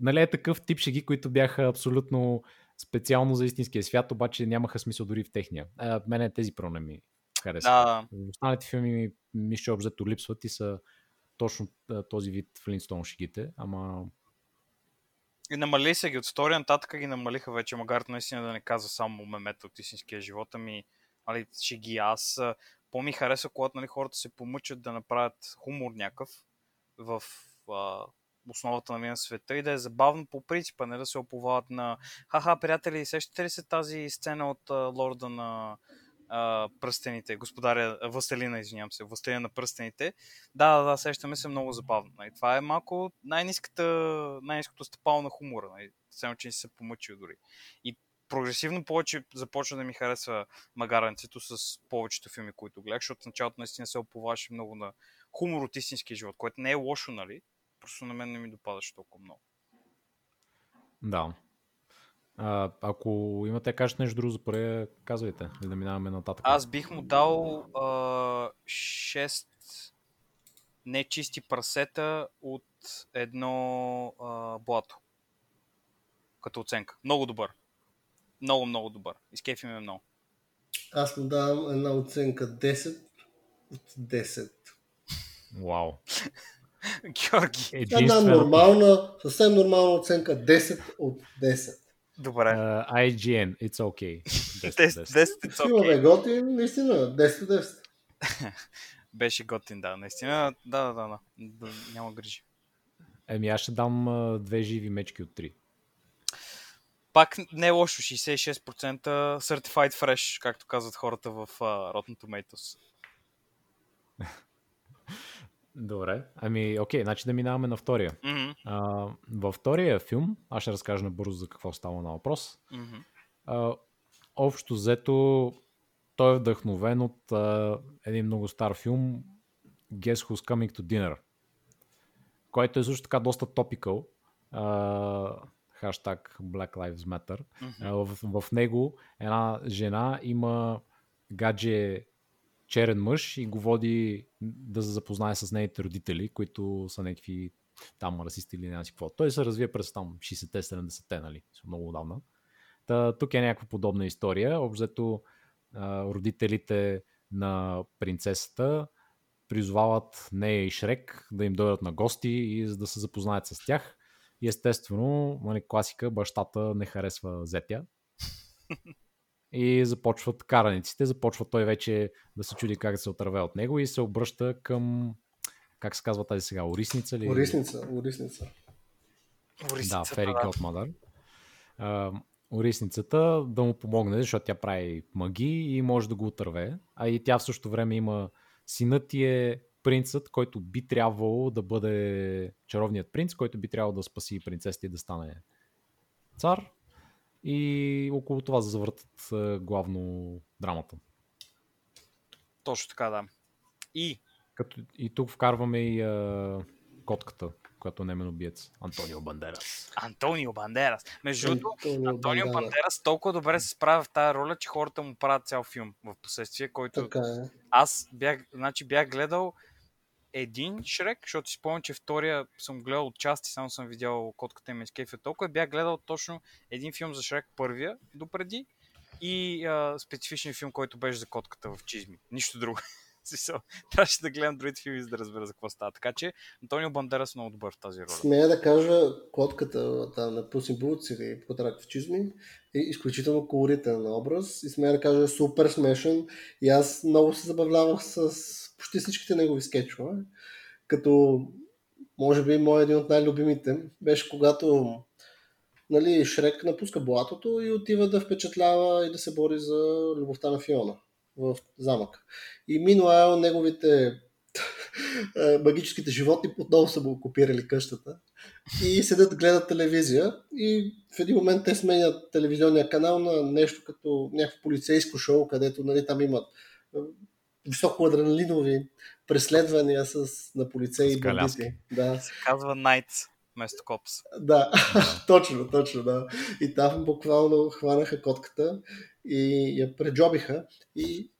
Нали е такъв тип шеги, които бяха абсолютно специално за истинския свят, обаче нямаха смисъл дори в техния. А, мене тези про не ми харесват. Да, Останалите филми ми мисля, че обзето липсват и са точно този вид Флинстон шегите, ама И намали се ги от втория нататък ги намалиха вече, макар наистина да не казва само мемета от истинския живот, ами нали, ще ги аз. По-ми хареса, когато нали, хората се помъчат да направят хумор някакъв в а, основата на света и да е забавно по принципа, не да се оповават на ха-ха, приятели, сещате ли се тази сцена от а, Лорда на а, пръстените, господаря, а, Властелина, извинявам се, Властелина на пръстените. Да, да, да, сещаме се много забавно. Нали. Това е малко най-низката, най-низкото стъпало на хумора. Нали. Все че не се помъчил дори. И прогресивно повече започва да ми харесва магаренцето с повечето филми, които гледах, защото началото наистина се оповаваше много на хумор от истинския живот, което не е лошо, нали? Просто на мен не ми допадаше толкова много. да. А, ако имате да кажете нещо друго за порея, казвайте, за да минаваме нататък. Аз бих му дал а, 6 нечисти прасета от едно а, блато. Като оценка. Много добър. Много, много добър. Изкефи ме много. Аз му давам една оценка 10 от 10. Вау. Георги. Една Единствено, нормална, съвсем нормална оценка 10 от 10. Добре. uh, IGN, it's okay. 10, 10, 10, it's е okay. готин, наистина, 10 от 10. Беше готин, да. Наистина, да, да, да. да няма грижи. Еми аз ще дам а, две живи мечки от 3. Пак не е лошо, 66% Certified Fresh, както казват хората в uh, Rotten Tomatoes. Добре. Ами, окей, значи да минаваме на втория. Мгм, А, във втория филм, аз ще разкажа набързо за какво става на въпрос. мгм. А, общо взето, той е вдъхновен от а, един много стар филм Guess Who's Coming to Dinner, който е също така доста топикъл. Хаштаг Black Lives Matter. А, в, в него една жена има гадже черен мъж и го води да се запознае с нейните родители, които са някакви там расисти или някакви какво. Той се развие през там 60-те, 70-те, нали? Много отдавна. Та, тук е някаква подобна история. Обзето родителите на принцесата, призовават нея и Шрек да им дойдат на гости и за да се запознаят с тях. И естествено, нали, класика, бащата не харесва зетя. И започват караниците, започва той вече да се чуди как да се отърве от него и се обръща към, как се казва тази сега, Орисница ли? Орисница, Орисница. Да, Фери Godmother. Uh, Орисницата да му помогне, защото тя прави маги и може да го отърве. А и тя в същото време има синът ти е принцът, който би трябвало да бъде чаровният принц, който би трябвало да спаси принцесата и да стане цар. И около това завъртат главно драмата. Точно така, да. И? Като, и тук вкарваме и а, котката, която е немен убиец. Антонио Бандерас. Антонио Бандерас. Между другото, Антонио, Антонио Бандерас толкова добре се справя в тази роля, че хората му правят цял филм в последствие, който така е. аз бях, значи бях гледал един Шрек, защото си спомням, че втория съм гледал от части, само съм видял котката им изкефи толкова. Бях гледал точно един филм за Шрек първия допреди и а, специфичен филм, който беше за котката в чизми. Нищо друго. Трябваше да гледам другите филми, за да разбера за какво става. Така че Антонио Бандерас много добър в тази роля. Смея да кажа, котката там, на Пусин Булц или Потрак в чизми е изключително колоритен образ и смея да кажа е супер смешен и аз много се забавлявах с почти всичките негови скетчове. Като, може би, мой един от най-любимите беше когато нали, Шрек напуска блатото и отива да впечатлява и да се бори за любовта на Фиона в замък. И Минуайл неговите магическите животни отново са му окупирали къщата и седят гледат телевизия и в един момент те сменят телевизионния канал на нещо като някакво полицейско шоу, където нали, там имат високо адреналинови преследвания с, на полицеи и бандити. Да. Се казва Nights вместо Копс. Да, точно, точно, да. И там буквално хванаха котката и я преджобиха и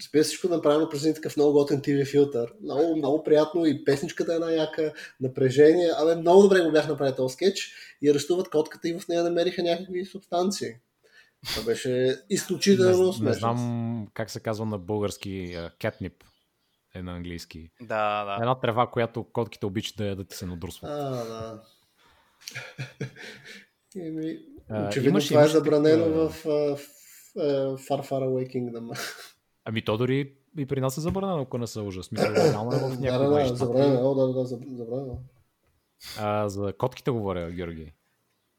Разбира всичко направено през един такъв много готен TV филтър. Много, много приятно и песничката е една яка, напрежение. Абе, много добре го бях направил този скетч и арестуват котката и в нея намериха някакви субстанции. Това беше изключително не, смешно. Не знам как се казва на български кетнип е на английски. Да, да. Една трева, която котките обичат да, да ти се надрусват. А, да. Еми, очевидно имаш, това е забранено в, в, в, в Far Far Away Kingdom. Ами то дори и при нас е забранено, ако не се. Смисъл, реално е в някакви Да, да, да, забранено, да, да, забранено. А, за котките говоря, Георги.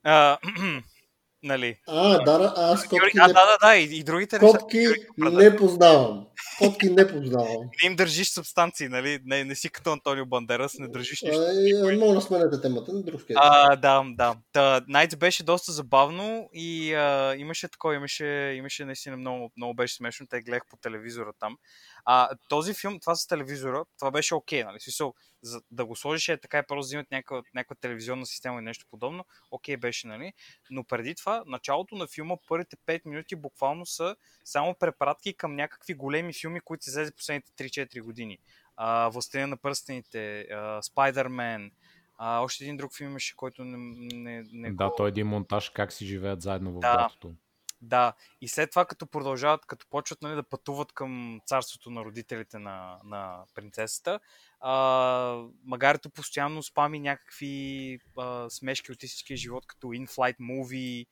А, нали. А, да, аз котки а, не... да, да, да, и, и другите Котки неща, не познавам. Котки не познавам. Не им държиш субстанции, нали? Не, не си като Антонио Бандерас, не държиш нищо. А, мога да сменете темата на друг. А, да, да. Та, Найтс беше доста забавно и а, имаше такова, имаше, имаше наистина много, много беше смешно. Те гледах по телевизора там. А, този филм, това с телевизора, това беше окей, okay, нали? Смисъл, за да го сложиш е така и просто взимат някаква, някаква телевизионна система и нещо подобно, окей okay, беше, нали? Но преди това, началото на филма, първите 5 минути буквално са само препратки към някакви големи филми, които излезе последните 3-4 години. А, Властелина на пръстените, Спайдермен, а, още един друг филм имаше, който не, не, не Да, го... той е един монтаж как си живеят заедно в да, блатото. Да, и след това като продължават, като почват нали, да пътуват към царството на родителите на, на принцесата, а, Магарито постоянно спами някакви а, смешки от истинския живот, като in-flight movie,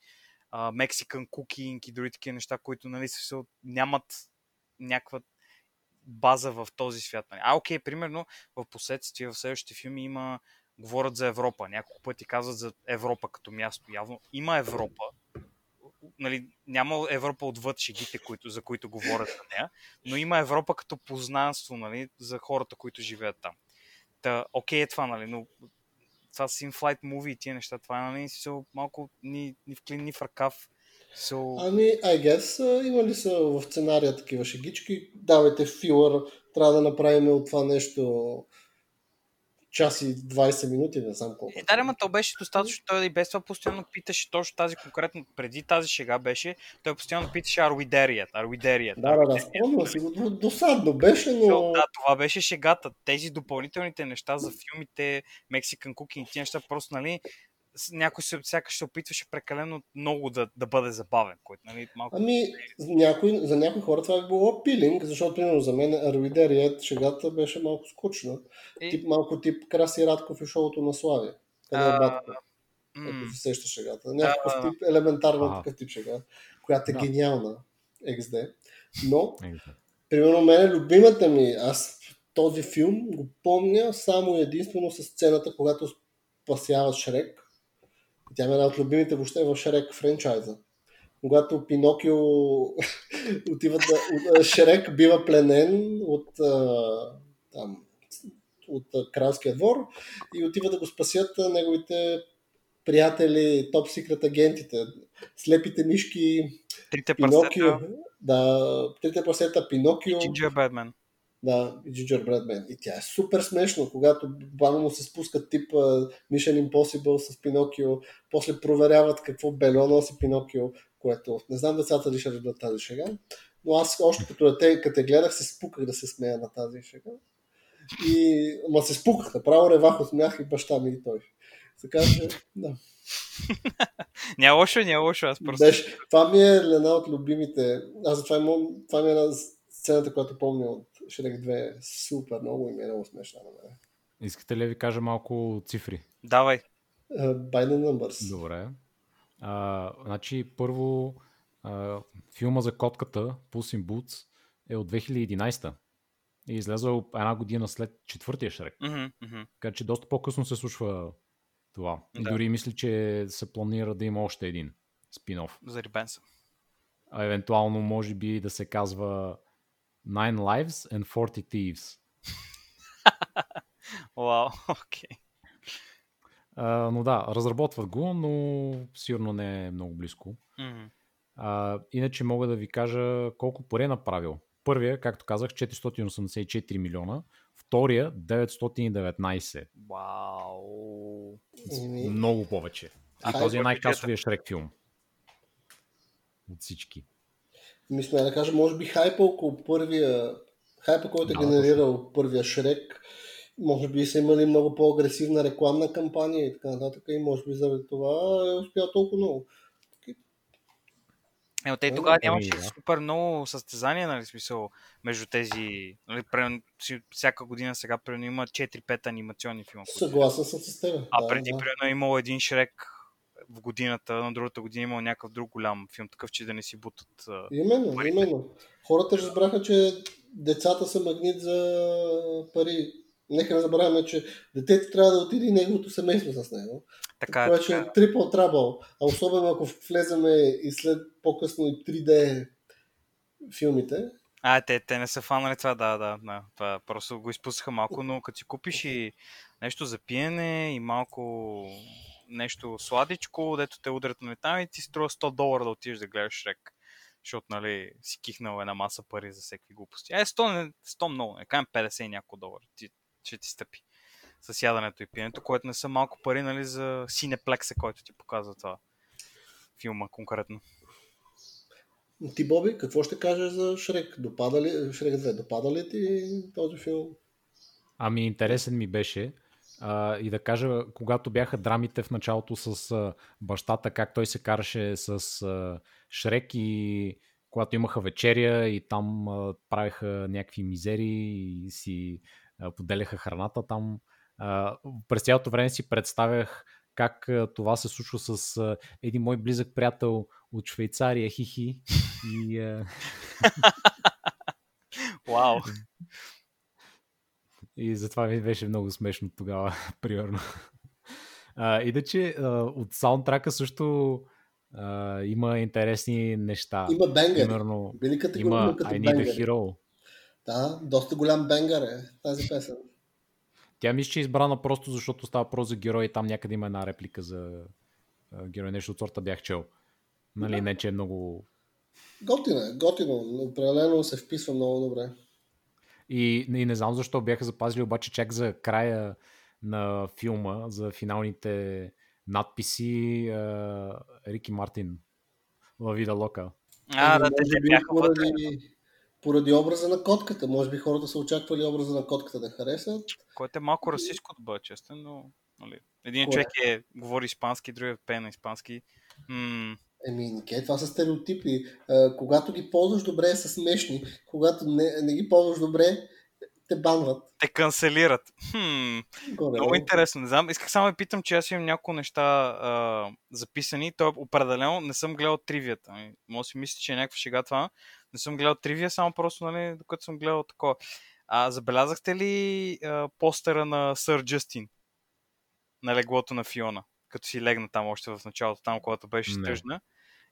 а, Mexican cooking и други такива неща, които нали, се, нямат някаква база в този свят. Нали. А, окей, примерно в последствие в следващите филми има говорят за Европа. Няколко пъти казват за Европа като място. Явно има Европа, нали, няма Европа отвъд шегите, които, за които говорят за нея, но има Европа като познанство нали, за хората, които живеят там. Та, окей е това, нали, но това с in-flight movie и тия неща, това нали, са малко ни, ни в клин, ни в ръкав. So... Ами, I guess, има ли са в сценария такива шегички? Давайте филър, трябва да направим от това нещо час и 20 минути, не знам колко. Е, да, ама то беше достатъчно. Той и без това постоянно питаше точно тази конкретно, преди тази шега беше, той постоянно питаше Are we there yet? Are we there yet? Да, да, да, спомням си го. Досадно беше, но... Да, това беше шегата. Тези допълнителните неща за филмите, Mexican Cooking и тези неща, просто, нали, някой се, сякаш се опитваше прекалено много да, да бъде забавен, който нали, малко... Ами, за някой, за някои хора това е било апилинг, защото, примерно, за мен Арвидериет шегата беше малко скучна. И- Тип, малко тип Краси Радков и шоуто на Слави. Къде е А, батко? м, Ако се сеща шегата. Някакъв Да. тип, елементарно Ага. такъв тип шега, която е Да. гениална. XD. Но, Е, примерно, мен любимата ми, аз този филм го помня само и единствено с сцената, когато спасяват Шрек. Тя ми е една от любимите въобще в Шрек франчайза. Когато Пинокио отива да... Шрек бива пленен от, там, от кралския двор и отива да го спасят неговите приятели, топ секрет агентите, слепите мишки, Трите Пинокио, пръстета да, трите прасета, Пинокио, Ginger Badman. Да, Ginger Bradman. И тя е супер смешно, когато бавно се спускат тип Mission Impossible с Пинокио, после проверяват какво бельо носи Пинокио, което не знам децата ли ще разберат тази шега, но аз още като дете, като гледах, се спуках да се смея на тази шега. И, ма се спуках, направо ревах от смях и баща ми и той. Така че, да. Няма лошо, няма лошо, аз просто... Беше, това ми е една от любимите. Аз затова имам, това ми е една сцената, която помня от Шрек 2. Супер много и ми е много смешна на мен. Искате ли да ви кажа малко цифри? Давай. Uh, by the numbers. Добре. А, значи, първо, а, филма за котката Puss in Boots е от 2011 и е излезъл една година след четвъртия Шрек. Мгм, мгм. Така че доста по-късно се случва това. И Да. дори мисля, че се планира да има още един спин-оф. Зарибен съм. А евентуално може би да се казва Nine Lives and 40 Thieves. Вау, окей. А, но да, разработват го, но сигурно не е много близко. Мгм. А, иначе мога да ви кажа колко пари е направил. Първия, както казах, 484 милиона. Втория, 919. Вау. Много повече. И този е най-касовия Шрек филм. От всички. Мисля да кажа, може би хайпа около първия, хайпа, който е Да, генерирал първия Шрек, може би са имали много по-агресивна рекламна кампания и така нататък и може би заради това е успял толкова много. Е, но те Еми, тогава нямаше да. супер много състезания, нали, смисъл, между тези, нали, си- всяка година сега, примерно, има 4-5 анимационни филма. Съгласен съм с теб. А преди, да. примерно, е имал един Шрек в годината, на другата година имал някакъв друг голям филм, такъв, че да не си бутат. Именно, парите. именно. Хората разбраха, че децата са магнит за пари. Нека не забравяме, че детето трябва да отиде и неговото семейство с него. Така е, Това ще така. е трипл трабъл. А особено ако влеземе и след по-късно и 3D филмите. А, те, те не са фанали това, да, да, да. Това просто го изпуснаха малко, но като си купиш и нещо за пиене и малко нещо сладичко, дето те удрят на там и ти струва 100 долара да отидеш да гледаш Шрек. Защото, нали, си кихнал една маса пари за всеки глупости. Е, 100, не, 100 много, не кажем 50 и няколко долара. Ти, ще ти стъпи с яденето и пиенето, което не са малко пари, нали, за синеплекса, който ти показва това филма конкретно. Ти, Боби, какво ще кажеш за Шрек? Допада ли, Шрек 2, допада ли ти този филм? Ами интересен ми беше а, и да кажа, когато бяха драмите в началото с а, бащата, как той се караше с а, Шрек и когато имаха вечеря и там а, правеха някакви мизери и си а, поделяха храната там. А, през цялото време си представях как а, това се случва с а, един мой близък приятел от Швейцария, хихи. И, а, Вау! И затова ми беше много смешно тогава, примерно. А, иначе а, от саундтрака също а, има интересни неща. Има бенгъри. Примерно има като I Need a. Hero. Да, доста голям бенгър е тази песен. Тя мисля, че е избрана просто защото става просто за герой и там някъде има една реплика за герой. Нещо от сорта бях чел. Нали, не, че е много... Готино е, готино. Определено се вписва много добре. И, и не знам защо бяха запазили обаче чак за края на филма, за финалните надписи Рики Мартин. Лавида Лока. А, Ами, да, те, бяха поради, поради образа на котката. Може би хората са очаквали образа на котката да харесат. Който е малко расистско да бъде честен, но нали, Един Кое? човек е, говори испански, другият пее на испански. М- Еми, Нике, това са стереотипи. А, когато ги ползваш добре, са смешни. Когато не, не ги ползваш добре, те банват. те канцелират. Хм, Горе, много интересно. Не знам. Исках само да питам, че аз имам няколко неща а, записани. То определено не съм гледал тривията. Ами, Може си мисли, че е някаква шега това. Не съм гледал тривия, само просто, нали, докато съм гледал такова. А забелязахте ли а, постера на Сър Джастин? На леглото на Фиона? Като си легна там още в началото, там, когато беше Не.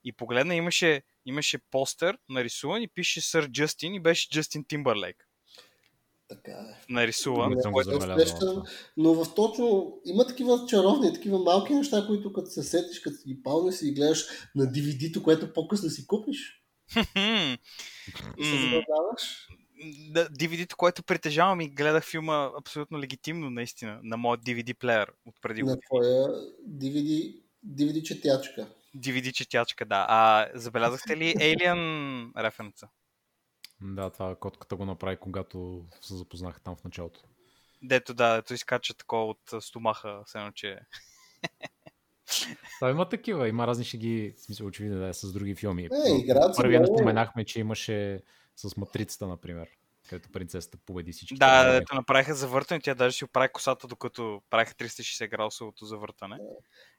И погледна, имаше, имаше постер нарисуван и пише Сър Джастин и беше Джастин Тимбърлейк Така е. нарисуван. Това. но в точно има такива чаровни, такива малки неща, които като се сетиш, като си ги пълниш и гледаш на DVD-то, което по-късно си купиш и се DVD-то, което притежавам и гледах филма абсолютно легитимно, наистина, на моят DVD плеер от преди На години. твоя DVD, DVD четячка. DVD четячка, да. А забелязахте ли Alien референца? Да, това котката го направи, когато се запознах там в началото. Дето да, дето изкача такова от стомаха, все едно, че... Да, има такива, има разни шеги, в смисъл очевидно да с други филми. Е, играят се Първия споменахме, че имаше с Матрицата, например, където принцесата победи всички. Да, дето направиха завъртане, тя даже си оправи косата, докато правиха 360 градусовото завъртане.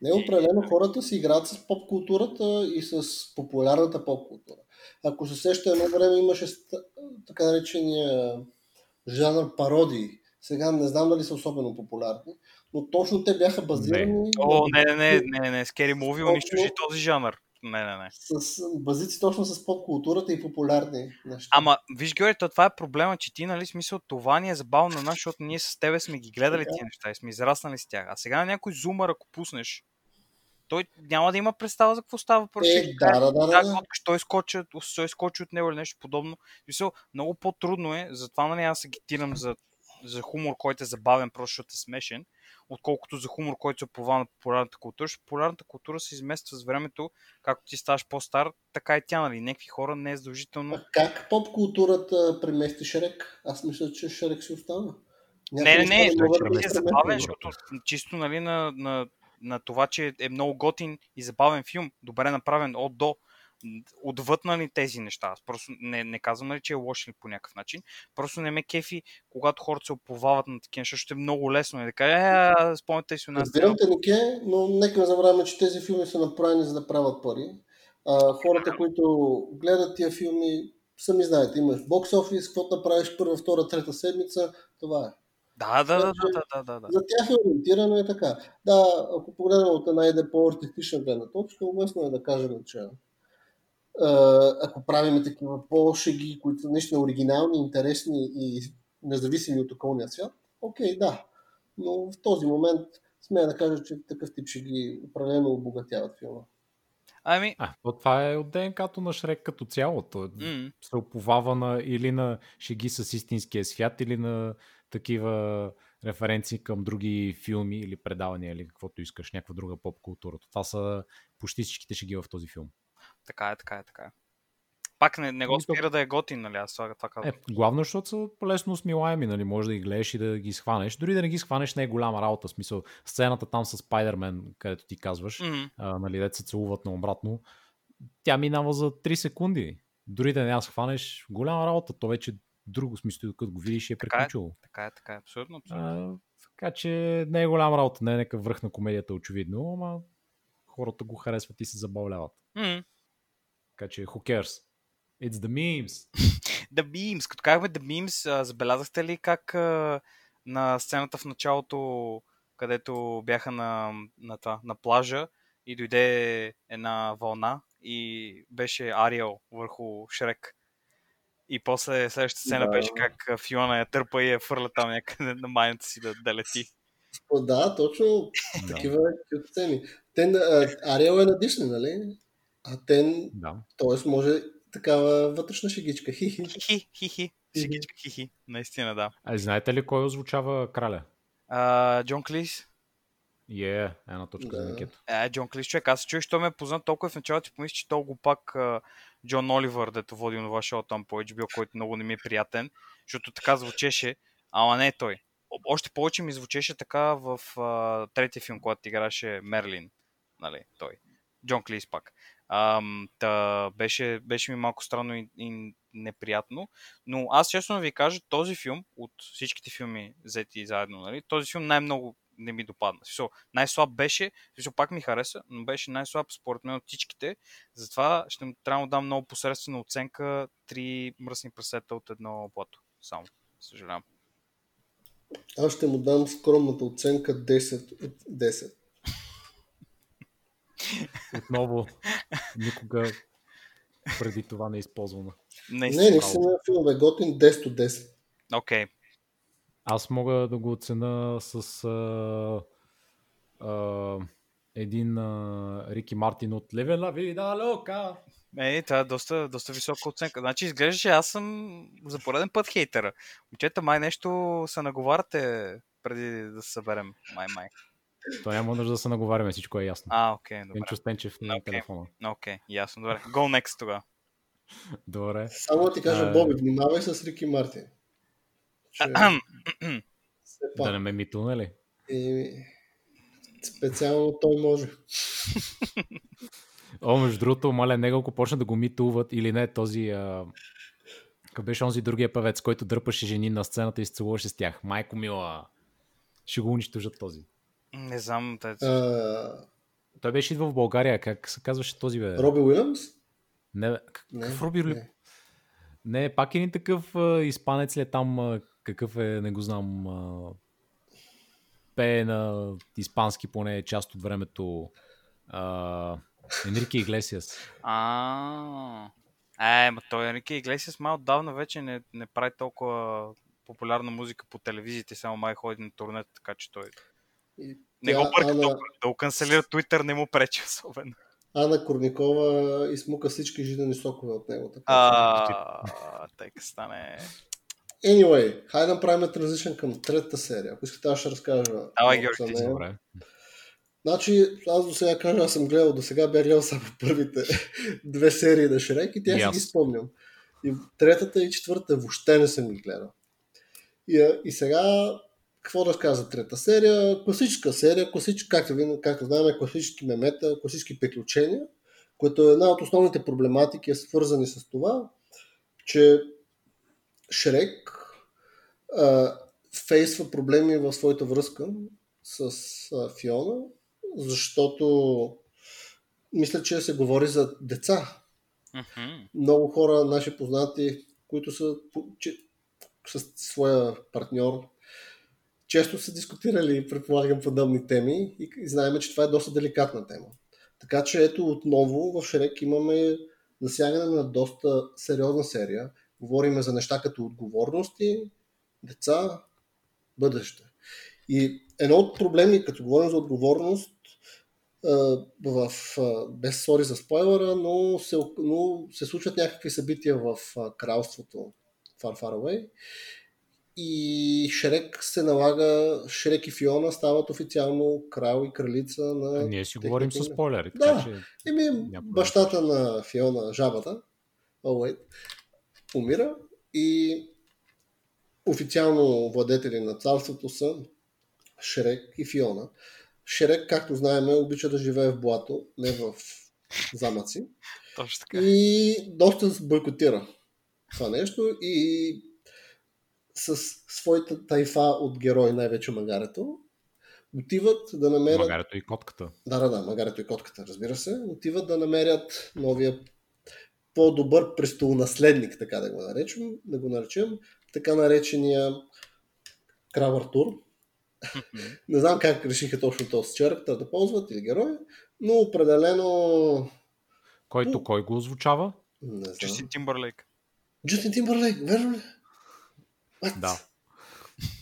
Не, определено хората си играят с поп-културата и с популярната поп-култура. Ако се сеща, едно време имаше така наречения жанр пародии. Сега не знам дали са особено популярни, но точно те бяха базирани О, не, не, не, не, не, Scary Movie унищожи този жанр. Не, не, не. с базици точно с поп-културата и популярни неща. Ама, виж, Георги, то това е проблема, че ти, нали, смисъл, това ни е забавно на нас, защото ние с тебе сме ги гледали тия неща и сме израснали с тях. А сега на някой зумър, ако пуснеш, той няма да има представа за какво става. Просто Е, да, да, да, да, да. той скочи, той скочи от него или нещо подобно. Мисъл, много по-трудно е, затова нали, аз агитирам за, за хумор, който е забавен, просто защото е смешен, отколкото за хумор, който се оплува на популярната култура. Защото популярната култура се измества с времето, както ти ставаш по-стар, така и тя, нали. Някакви хора не е задължително. А как поп-културата премести Шрек? Аз мисля, че Шрек си остава. Не, не, не, да той се е забавен, културата. защото чисто нали, на, на, на това, че е много готин и забавен филм, добре направен от до, отвъд нали, тези неща. Аз просто не, не казвам нали, че е лош или по някакъв начин. Просто не ме кефи, когато хората се оповават на такива неща, защото е много лесно е да кажа, е, спомняте си у нас. Разбирам те, Нике, но нека не забравяме, че тези филми са направени за да правят пари. А, хората, които гледат тия филми, сами знаете, имаш бокс офис, каквото направиш първа, втора, трета седмица, това е. Да, да, да, Значи, да, да, да, да. За тях е ориентирано е така. Да, ако погледнем от една иде по-артистична гледна точка, уместно е да кажем, че ако правиме такива по-шеги, които са наистина оригинални, интересни и независими от околния свят, окей, да. Но в този момент смея да кажа, че такъв тип шеги определено обогатяват филма. Ами, А, то това е от ДНК-то на Шрек като цяло. То м- се оповава на, или на шеги с истинския свят, или на такива референции към други филми или предавания, или каквото искаш, някаква друга поп култура. Това са почти всичките шеги в този филм. Така е, така е, така е. Пак не, не го Ами спира да е готин, нали? Аз това, това. Е, главно, защото са лесно смилаеми, нали? Може да ги гледаш и да ги схванеш. Дори да не ги схванеш, не е голяма работа. В Смисъл, сцената там с Спайдермен, където ти казваш, М, а, нали, дете се целуват наобратно, тя минава за 3 секунди. Дори да не я схванеш, голяма работа. То вече е друго смисъл, докато го видиш е Така е. приключило. така е, така е, абсолютно. абсолютно. А, така че не е голяма работа, не е някакъв връх на комедията, очевидно, ама хората го харесват и се забавляват. М. Така че, who cares? It's the memes. The Beams. Като казахме The а, забелязахте ли как на сцената в началото, където бяха на, на, това, на плажа и дойде една вълна и беше Ариел върху Шрек. И после следващата сцена Да. беше как Фиона я търпа и я фърля там някъде на майната си да, да лети. О, Да, точно такива кют сцени. Те, Ариел е на Дисни, нали? А те, да. т.е. може такава вътрешна шегичка. Хи-хи. Хихи, хихи, шегичка, хихи. Наистина, да. А знаете ли кой озвучава краля? А, Джон Клис, Е, yeah, една точка за Да. Никето. Е, Джон Клис, човек, аз се чуих, що ме е познат толкова в началото, си помислих, че толкова пак Джон Оливър, дето води това шоу там по HBO, който много не ми е приятен, защото така звучеше, ама не е той. още повече ми звучеше така в а, третия филм, когато играше Мерлин. Нали, той. Джон Клис пак. Ам, та, беше, беше ми малко странно и, и неприятно. Но аз честно ви кажа, този филм, от всичките филми взети заедно, нали, този филм най-много не ми допадна. Смисъл, най-слаб беше, смисъл, пак ми хареса, но беше най-слаб според мен от всичките. Затова ще трябва да дам много посредствена оценка три мръсни прасета от едно плато. Само. Съжалявам. Аз ще му дам скромната оценка 10 от 10. Отново, никога преди това не е използвана. Не, не съм филм е готин 10 от 10. Окей. Okay. Аз мога да го оцена с а, а, един а, Рики Мартин от Левен Ла Вида Лока. Е, това е доста, доста висока оценка. Значи изглежда, че аз съм за пореден път хейтера. Момчета, май нещо се наговаряте преди да се съберем. Май, май. То няма нужда да се наговаряме, всичко е ясно. А, окей, okay, добре. Енчо Стенчев на okay. телефона. Окей, okay, ясно, добре. Go next тогава. Добре. Само да ти кажа, Боби, внимавай с Рики Мартин. Че... да не ме митуне ли? И... Специално той може. О, между другото, маля, него ако почне да го митуват или не, този... А... Как беше онзи другия певец, който дърпаше жени на сцената и се целуваше с тях. Майко мила, ще го унищожат този. Не знам. Тъй... А... Той беше идва в България. Как се казваше този бе? Роби Уилямс? Не, какъв Роби Уилямс? Не, пак е ни такъв а, изпанец ли е там, а, какъв е, не го знам, а, пее на испански поне част от времето а, Енрике Иглесиас. А, е, ма той Енрике Иглесиас май отдавна вече не, не прави толкова популярна музика по телевизията, само май ходи на турнета, така че той и не тя, го бърка Ана... да го канцелира Twitter не му пречи особено. Ана Корникова измука всички жизнени сокове от него. Така. А, тъйка стане... Anyway, хайде да направим транзишън към третата серия. Ако искате, аз ще разкажа. Давай, Георги, ти добре. Значи, аз до сега кажа, аз съм гледал, до сега бях гледал само първите две серии на Шрек и тя yes. си ги спомням. И третата и четвърта въобще не съм ги гледал. И, и сега, какво да кажа за трета серия? Класическа серия, класич, както, както знаем, класически мемета, класически приключения, което е една от основните проблематики е свързани с това, че Шрек а, фейсва проблеми в своята връзка с а, Фиона, защото мисля, че се говори за деца. Mm-hmm. Много хора, наши познати, които са че, с своя партньор, често са дискутирали, предполагам, подобни теми и, знаем, че това е доста деликатна тема. Така че ето отново в Шрек имаме засягане на доста сериозна серия. Говориме за неща като отговорности, деца, бъдеще. И едно от проблеми, като говорим за отговорност, в, без сори за спойлера, но се, но се случват някакви събития в кралството Far Far Away и Шрек се налага, Шрек и Фиона стават официално крал и кралица на... А ние си говорим с спойлери. Да, така, че... Еми, бащата на Фиона, жабата, oh, умира и официално владетели на царството са Шрек и Фиона. Шрек, както знаем, обича да живее в блато, не в замъци. Точно така. И доста бойкотира това нещо и с своята тайфа от герой, най-вече Магарето, отиват да намерят... Магарето и котката. Да, да, да, Магарето и котката, разбира се. Отиват да намерят новия по-добър престолонаследник, така да го наречем, да го наречем, така наречения Крал Артур. Не знам как решиха точно този черактер да ползват или герой, но определено... Който кой го озвучава? Не знам. Джустин Тимбърлейк. Джустин Тимбърлейк, верно ли? What? Да.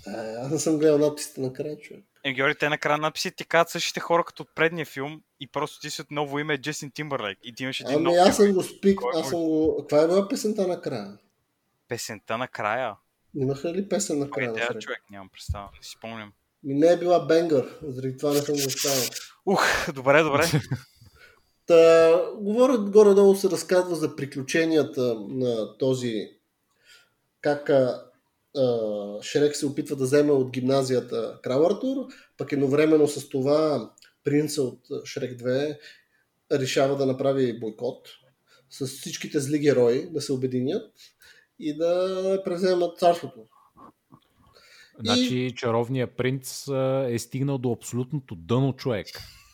А, аз не съм гледал надписите на края, човек. Е, Георги, те накрая надписите ти казват същите хора като от предния филм и просто ти си от ново име Джестин Тимбърлейк и ти имаш един ами, нов аз съм го спик, аз съм го... Каква е била песента на края? Песента на края? Имаха ли песен на края? Кой е човек? Нямам представа, не си спомням. Ми не е била Бенгър, заради това не съм го оставил. Ух, добре, добре. Та, говорят горе-долу се разказва за приключенията на този как Шрек се опитва да вземе от гимназията Крал Артур, пък едновременно с това принца от Шрек 2 решава да направи бойкот с всичките зли герои да се обединят и да преземат царството. Значи и... чаровният принц е стигнал до абсолютното дъно човек,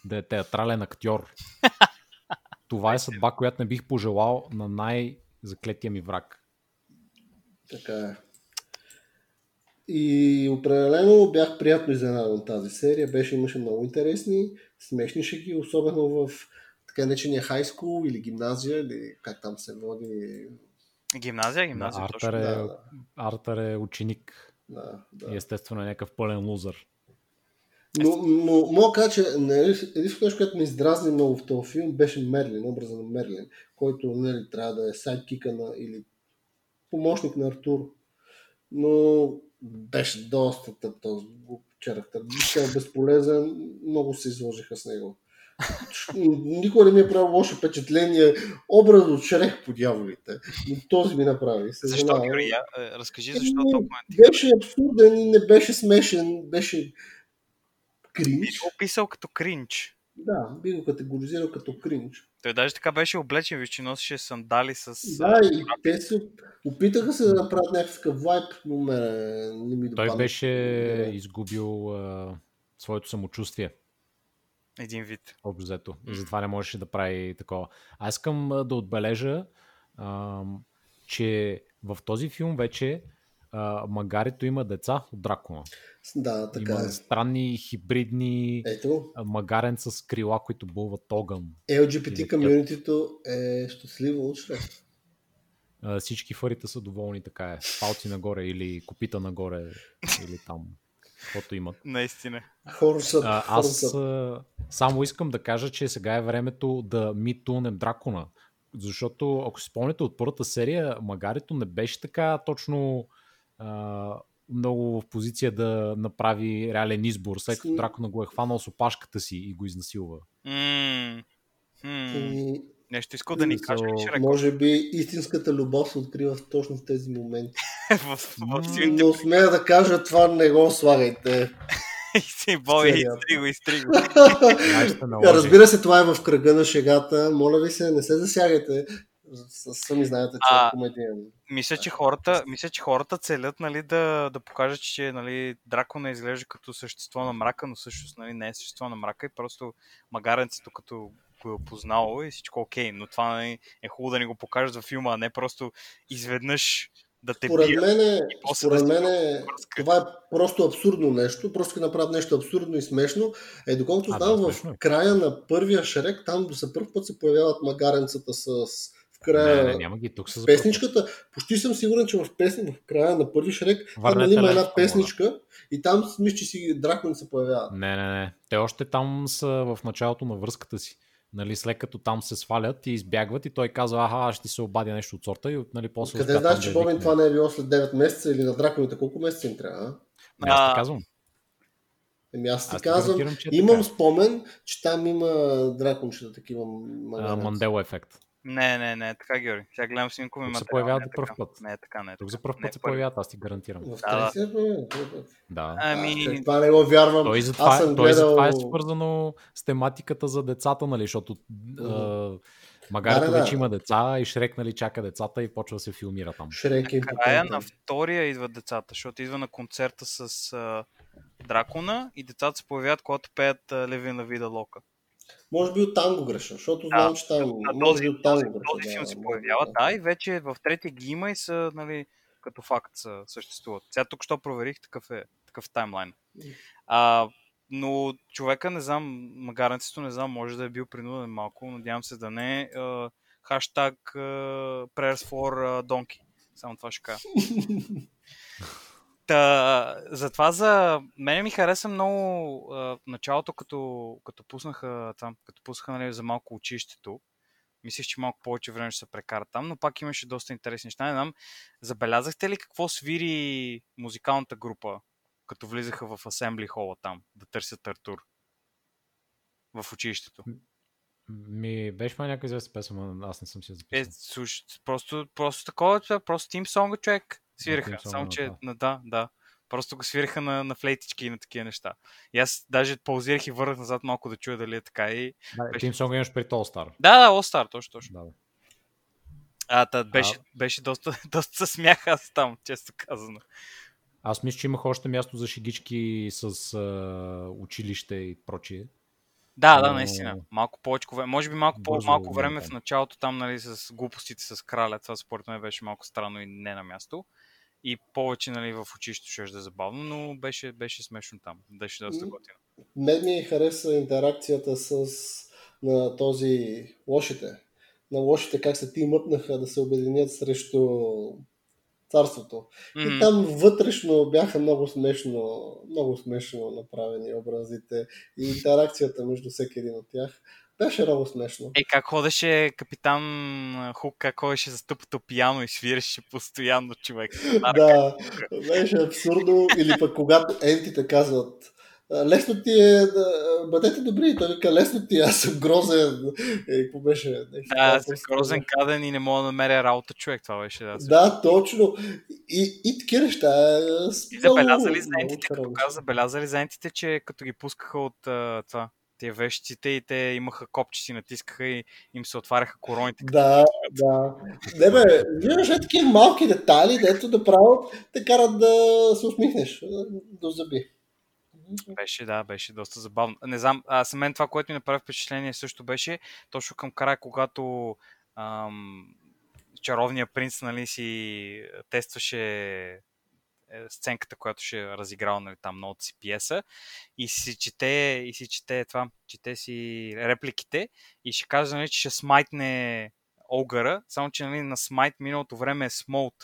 да е театрален актьор. Това е съдба, която не бих пожелал на най-заклетия ми враг. Така е. И определено бях приятно изненадан тази серия. Беше, имаше много интересни, смешни шеги, особено в така наречения хай скул или гимназия, или как там се води. Гимназия, гимназия. Да, Артър, е, да, да. Артър е ученик. Да, да. И естествено е някакъв пълен лузър. Но, но мога кажа, че нали, единственото нещо, което ме издразни много в този филм, беше Мерлин, образа на Мерлин, който нали, трябва да е сайдкика на, или помощник на Артур. Но беше доста тъп този характер. Беше безполезен, много се изложиха с него. Никой не ми е правил лошо впечатление. Образ от Шрех по дяволите. Но този ми направи. Се защо, Георги? Разкажи защо ами, толкова Беше абсурден и не беше смешен. Беше кринч. Би го описал като кринч. Да, би го категоризирал като кринч. Той даже така беше облечен, виж, че носеше сандали с... Да, и те се опитаха се да направят някакъв вайп, но ме не ми допадна. Той беше изгубил а, своето самочувствие. Един вид. Общо взето. И затова не можеше да прави такова. Аз искам да отбележа, а, че в този филм вече а, магарито има деца от дракона. Да, така има е. странни хибридни Ето. магарен с крила, които бълват огън. LGBT комьюнитито е щастливо от Шрек. Всички фарите са доволни, така е. Палци нагоре или копита нагоре или там каквото имат. Наистина. Хорсът, а, аз а, само искам да кажа, че сега е времето да митунем дракона. Защото, ако си спомняте от първата серия, Магарито не беше така точно много в позиция да направи реален избор, след като дракона го е хванал с опашката си и го изнасилва. Mm. Mm. Нещо искал да ни каже. So, може би истинската любов се открива точно в тези моменти. в, в, в Но смея да кажа, това не го слагайте. си бой, изтриго, изтриго. Разбира се, това е в кръга на шегата. Моля ви се, не се засягайте. Сами знаете, че е комедиен. Мисля, че хората, мисля, че хората целят нали, да, да покажат, че нали, дракона изглежда като същество на мрака, но всъщност нали, не е същество на мрака и просто магаренцето като го е познало и всичко окей, но това нали, е хубаво да ни го покажат във филма, а не просто изведнъж да те според мен, според да мен това е просто абсурдно нещо, просто да направят нещо абсурдно и смешно. Е, доколкото знам, да, в е. края на първия Шрек, там за първ път се появяват магаренцата с в края не, не, няма ги тук с песничката. Почти съм сигурен, че в, песни, в края на първи Шрек там нали има една песничка и там мисля, че си дракони се появяват. Не, не, не. Те още там са в началото на връзката си. Нали, след като там се свалят и избягват и той казва, аха, аз ще се обадя нещо от сорта и нали, после Къде знаеш, че Бобин това не е било след 9 месеца или на драконите колко месеца им трябва? А? Не, аз ти казвам. Еми аз ти аз казвам, че е имам така. спомен, че там има дракончета такива. Мандел ефект. Не, не, не, така Георги. Сега гледам снимкови материали. се появяват за първ път. Не, така, не. Тук за първ път се появяват, аз ти гарантирам. В да, да. да. Ами... това не го вярвам. Той за това, съм той гледал... това е свързано с тематиката за децата, нали, защото Магарето да, да, вече има деца и Шрек нали, чака децата и почва да се филмира там. Шрек е Края на втория идват децата, защото идва на концерта с uh, Дракона и децата се появяват, когато пеят Левина Вида Лока. Може би оттам го греша, защото знам, че там. Да, може би оттам го греша. Този филм се появява, да, и вече в третия ги има и са, нали, като факт са, съществуват. Сега тук що проверих, такъв е, такъв таймлайн. А, но човека, не знам, магарницето, не знам, може да е бил принуден малко, надявам се да не. Хаштаг uh, prayers for uh, donkey. Само това ще кажа. Та, затова за мене ми хареса много а, началото, като, като пуснаха там, като пуснаха нали, за малко училището. Мислех, че малко повече време ще се прекара там, но пак имаше доста интересни неща. Не знам, забелязахте ли какво свири музикалната група, като влизаха в Асембли хола там, да търсят Артур? В училището. Ми, беше ма някаква известна песен, аз не съм си записал. Е, слуш, просто, просто такова, просто тим сонга човек Свириха, само Gun, че, да. на, да, да. Просто го свириха на, на флейтички и на такива неща. И аз даже паузирах и върнах назад малко да чуя дали е така и... Да, Беше- Team Song имаш при All Star. Да, да, All Star, точно, точно. Да, бе. А, та, беше, беше доста, доста се смях аз там, често казано. Аз мисля, че имах още място за шегички с а, училище и прочие. Да, да, наистина. Малко повече. Може би малко по-малко време в началото там, нали, с глупостите с краля. Това според мен беше малко странно и не на място. И повече, нали, в училището ще да е забавно, но беше, беше смешно там. Беше доста готино. Мен ми хареса интеракцията с на този лошите. На лошите как се ти мъпнаха да се обединят срещу царството. И Мгм. там вътрешно бяха много смешно, много смешно направени образите и интеракцията между всеки един от тях. Беше много смешно. Е, как ходеше капитан Хук, как ходеше за тъпото пияно и свиреше постоянно човек. Да, беше абсурдно. Или пък когато ентите казват «А, лесно ти е бъдете добри. Той вика, лесно ти е, аз съм грозен. Е, какво беше? Нещо Да, толкова с грозен каден и не мога да намеря работа човек. Това беше да. Да, точно. И, и такива неща. е, И забелязали за ентите, като каза, забелязали за ентите, че като ги пускаха от това, тия вещиците и те имаха копче си натискаха и им се отваряха короните. Да, да. Не бе, виждаш такива малки детайли, дето да правят, те карат да се усмихнеш до зъби. Беше, да, беше доста забавно. Не знам, а за мен това, което ми направи впечатление също беше точно към края, когато ам, чаровния принц нали, си тестваше сценката, която ще е разиграл нали, там новата си пиеса и си чете, и си чете това, чете си репликите и ще каже, нали, че ще смайтне огъра, само че нали, на смайт миналото време е смолт.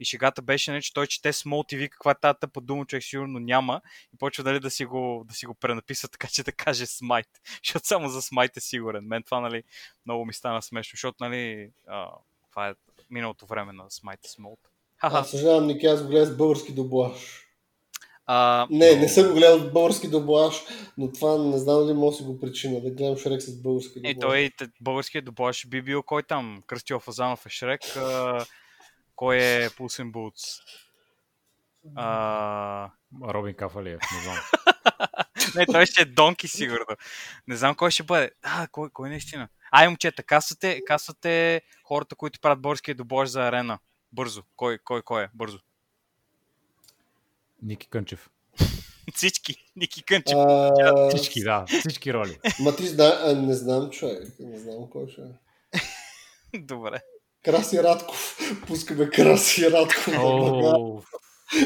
И шегата беше, нали, че той чете смолт и вика каква е тази тъпа дума, човек сигурно няма и почва дали да си го, да си го пренаписа така, че да каже смайт. Защото само за смайт е сигурен. Мен това, нали, много ми стана смешно, защото, нали, а, това е миналото време на смайт и смолт. Ха-ха. Аз съжалявам, Ники, аз го гледам с български доблаж. А, Не, но- не съм го гледал с български доблаж, но това не знам дали може да си го причина, да гледам Шрек с български доблаж. Е, той българският доблаж би бил кой там? Кръстил Фазанов е Шрек. А, кой е Пулсен Бутс? А, Робин Кафалиев, не знам. не, той ще е Донки сигурно. Не знам кой ще бъде. А, кой, кой наистина? Ай, момчета, касате, касате хората, които правят българския доблаж за арена. Бързо. Кой, кой, кой е? Бързо. Ники Кънчев. Всички. Ники Кънчев. А, Всички, да. Всички роли. Ма ти зна... а, не знам човек, не знам кой ще е. Добре. Краси Радков. Пускаме Краси Радков.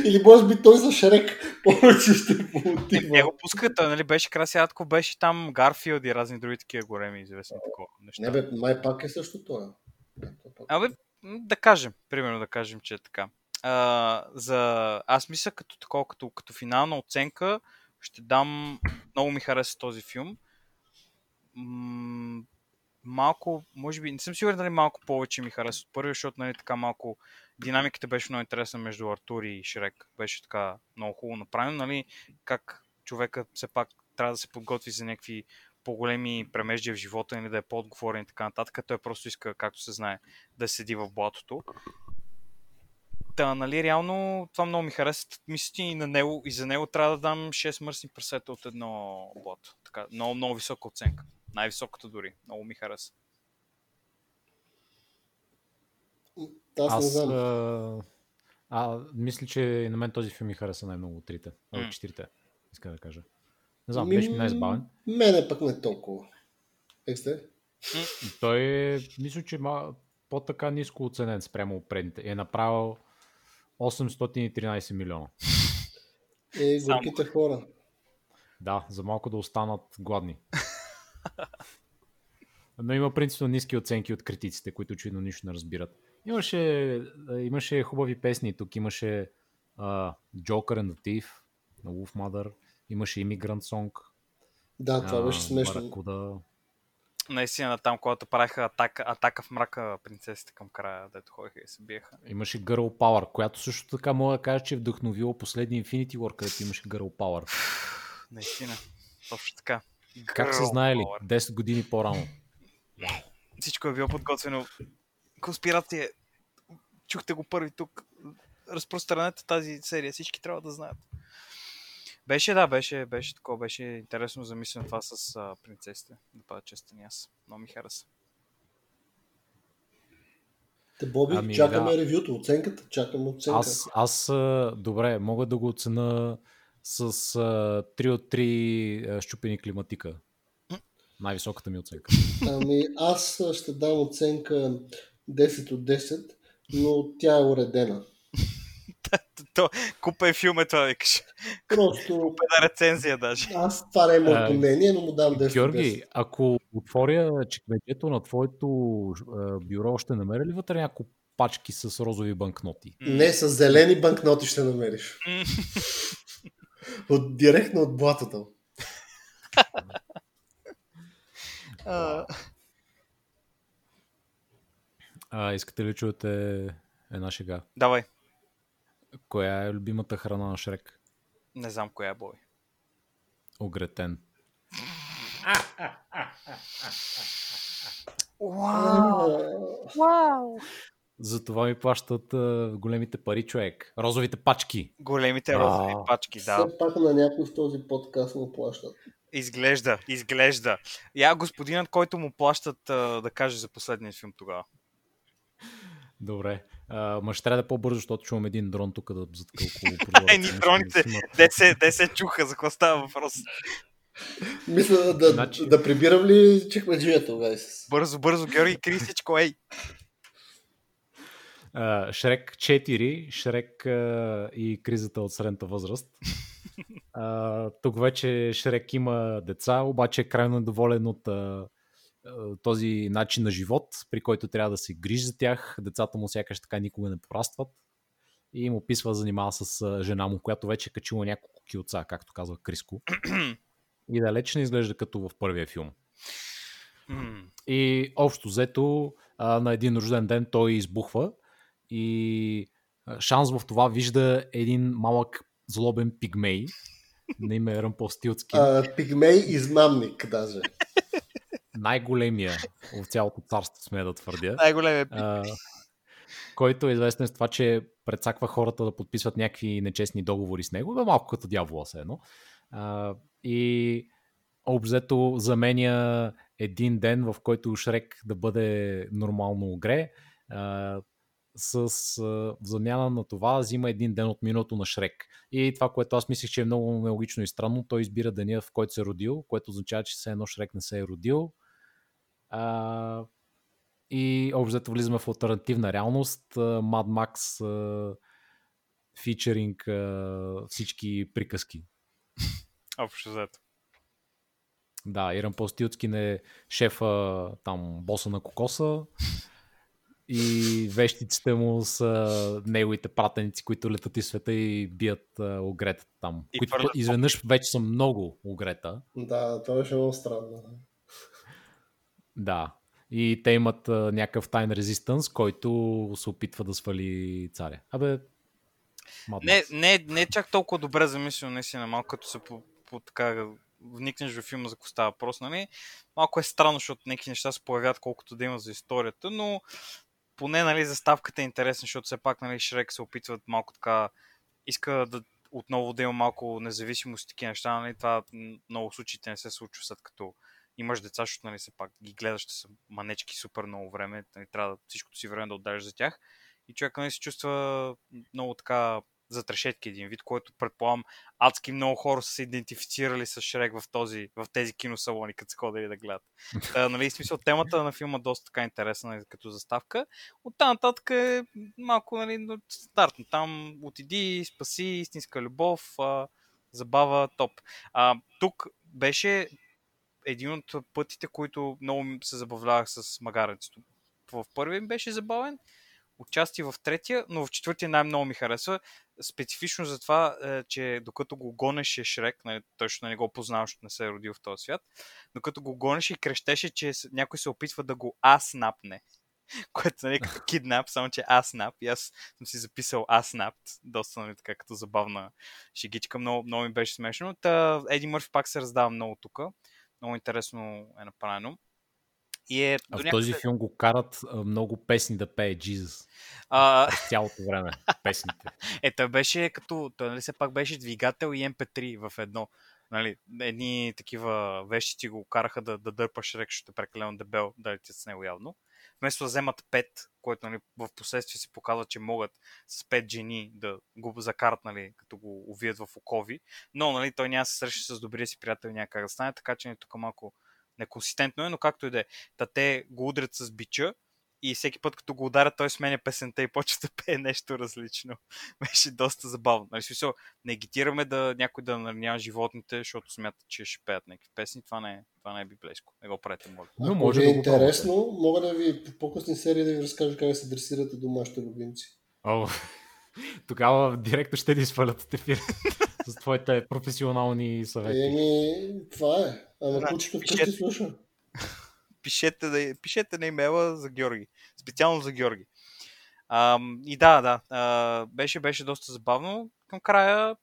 Или може би той за Шрек повече ще поотива. не го пускат, той нали беше Краси Атков, беше там Гарфилд и разни други такива големи известни такова неща. Не бе, май пак е също това. Абе, да кажем, примерно да кажем, че е така. А, за... Аз мисля като такова, като, като финална оценка, ще дам... Много ми хареса този филм. М- малко, може би, не съм сигурен дали малко повече ми хареса от първия, защото нали, така малко динамиката беше много интересна между Артур и Шрек. Беше така много хубаво направено, нали, как човека все пак трябва да се подготви за някакви по-големи премеждия в живота или да е по-отговорен и така нататък. Той просто иска, както се знае, да седи в блатото. Та, нали, реално това много ми хареса. Мисля, и, на него, и за него трябва да дам 6 мръсни прасета от едно блато. Така, много, много висока оценка. Най-високата дори. Много ми хареса. Аз, не аз знам. а, а, мисля, че и на мен този филм ми хареса най-много от трите. От четирите. Иска да кажа. Не знам, Ми, беше ми най-забавен. Мене пък не толкова. Как сте? Той е, мисля, че ма, по-така ниско оценен спрямо предните. Е направил 813 милиона. Е, горките хора. Да, за малко да останат гладни. Но има принципно ниски оценки от критиците, които очевидно нищо не разбират. Имаше, имаше хубави песни. Тук имаше uh, Joker and the Thief на Wolf Mother. Имаше Immigrant Song. Да, това а, беше смешно. Баракуда. Наистина там, когато правиха атака, атака в мрака принцесите към края, дето ходиха и се биеха. Имаше Girl Power, която също така мога да кажа, че е вдъхновила последния Infinity War, където имаше Girl Power. Наистина. Точно така. Как са Girl знаели? power. 10 години по-рано. Всичко е било подготвено. Конспирация. Чухте го първи тук. разпространете тази серия. Всички трябва да знаят. Беше, да, беше, беше такова, беше интересно замислено това с а, принцесите. Да бъда честен аз. Много ми хареса. Те, Боби, Ами, чакаме да. ревюто, оценката, чакаме оценка. Аз, аз добре, мога да го оцена с а, 3 от 3 а, щупени климатика. Най-високата ми оценка. Ами аз ще дам оценка 10 от 10, но тя е уредена. То, купа е филм е това, викаш. Просто Купа на рецензия даже. аз това не е моето мнение, но му дам 10 от Георги, 10. ако отворя чекмеджето на твоето бюро, ще намеря ли вътре няколко пачки с розови банкноти? Не, с зелени банкноти ще намериш. От, директно от блатата. А, А, искате ли чуете една шега? Давай. Коя е любимата храна на Шрек? Не знам коя е бой. Огретен. Вау! Затова ми плащат а, големите пари, човек. Розовите пачки. Големите розови пачки, да. Все пак на някой в този подкаст му плащат. Изглежда, изглежда. Я господинът, който му плащат а, да каже за последния филм тогава. Добре. А, ма ще трябва да е по-бързо, защото чувам един дрон тук да затъка около прозореца. Ми дроните. Де се, де се чуха, за какво става въпрос? Мисля да, Значи- да прибирам ли чекмеджията, гайс? Бързо, бързо, Георги, кри всичко, ей! А, Шрек 4, Шрек а, и кризата от средната възраст. А, тук вече Шрек има деца, обаче е крайно недоволен от а, този начин на живот, при който трябва да се грижи за тях. Децата му сякаш така никога не порастват. И му описва занимава с а, жена му, която вече е качила няколко килца, както казва Криско. И далеч не изглежда като в първия филм. И общо взето на един рожден ден той избухва и шанс в това вижда един малък злобен пигмей на име Ръмпостилски, А, пигмей измамник даже. Най-големия в цялото царство, сме да твърдя, Най-големия а, който е известен с това, че предсаква хората да подписват някакви нечестни договори с него, бе, малко като дявола се едно. А, и обзето заменя един ден, в който Шрек да бъде нормално огре, а, с а, замяна на това взима един ден от миналото на Шрек. И това, което аз мислех, че е много нелогично и странно, той избира деня, в който се е родил, което означава, че все едно Шрек не се е родил. А, и общо влизаме в альтернативна реалност. Mad Max а, фичеринг а, всички приказки. Общо взето. Да, Иран Постилцкин е шефа, там, боса на кокоса и вещиците му са неговите пратеници, които летат из света и бият а, огретата там. И които изведнъж вече са много огрета. Да, това беше много странно. Да. И те имат а, някакъв тайн резистанс, който се опитва да свали царя. Абе, Не, не, не чак толкова добре замислено, наистина, малко като се по, по така вникнеш в филма за какво става въпрос, нали? Малко е странно, защото някакви неща се появяват колкото да има за историята, но поне, нали, заставката е интересна, защото все пак, нали, Шрек се опитват малко така, иска да отново да има малко независимост и такива неща, нали, това много случаите не се случва след като имаш деца, защото, нали, все пак ги гледаш, ще са манечки супер много време, нали, трябва да всичкото си време да отдадеш за тях и човек нали, се чувства много така затрешетки един вид, който предполагам адски много хора са се идентифицирали с Шрек в, този, в тези киносалони, като са ходили да гледат. Та, нали, смисъл, темата на филма е доста така интересна нали, като заставка. От там нататък е малко нали, но стандартно. Там отиди, спаси, истинска любов, а, забава, топ. А, тук беше един от пътите, които много се забавлявах с магаренцето. В първия им беше забавен, участие в третия, но в четвъртия най-много ми харесва. Специфично за това, е, че докато го гонеше Шрек, нали, точно не го познавам, защото не се е родил в този свят, докато го гонеше и крещеше, че някой се опитва да го аснапне. Което нали, като киднап, само че аснап. И аз съм си записал аснапт. Доста нали, така като забавна шегичка. Много, много ми беше смешно. Та, Еди Мърфи пак се раздава много тук. Много интересно е направено. И е А в някъде... този филм го карат много песни да пее Jesus. А, През цялото време. Песните. Е, той беше като, той нали все пак беше двигател и MP3 в едно. Нали, едни такива вещи ти го караха да, да дърпаш Шрек, защото е прекалено дебел да летят с него явно. Вместо да вземат 5, което нали, в последствие се показва, че могат с 5 жени да го закарат, нали, като го увият в окови. Но нали, той няма да се среща с добрия си приятел и няма как да стане, така че не тук малко неконсистентно е, но както и да е. Та те го удрят с бича и всеки път, като го ударят, той сменя песента и почва да пее нещо различно. Беше доста забавно. Нали, смисъл, не агитираме да някой да наранява животните, защото смятат, че ще пеят някакви песни. Това не е, това не е библейско. Не го правете, моля. Но може ви е да интересно, мога да ви по по-късни серии да ви разкажа как да се дресирате домашните любимци. О, тогава директно ще ни свалят от ефир с твоите професионални съвети. Еми, това е. Ама Значи, кучето пишете. вкъщи слуша. Пишете, пишете на имейла за Георги. Специално за Георги. Ам, и да, да. А, беше, беше доста забавно. Към края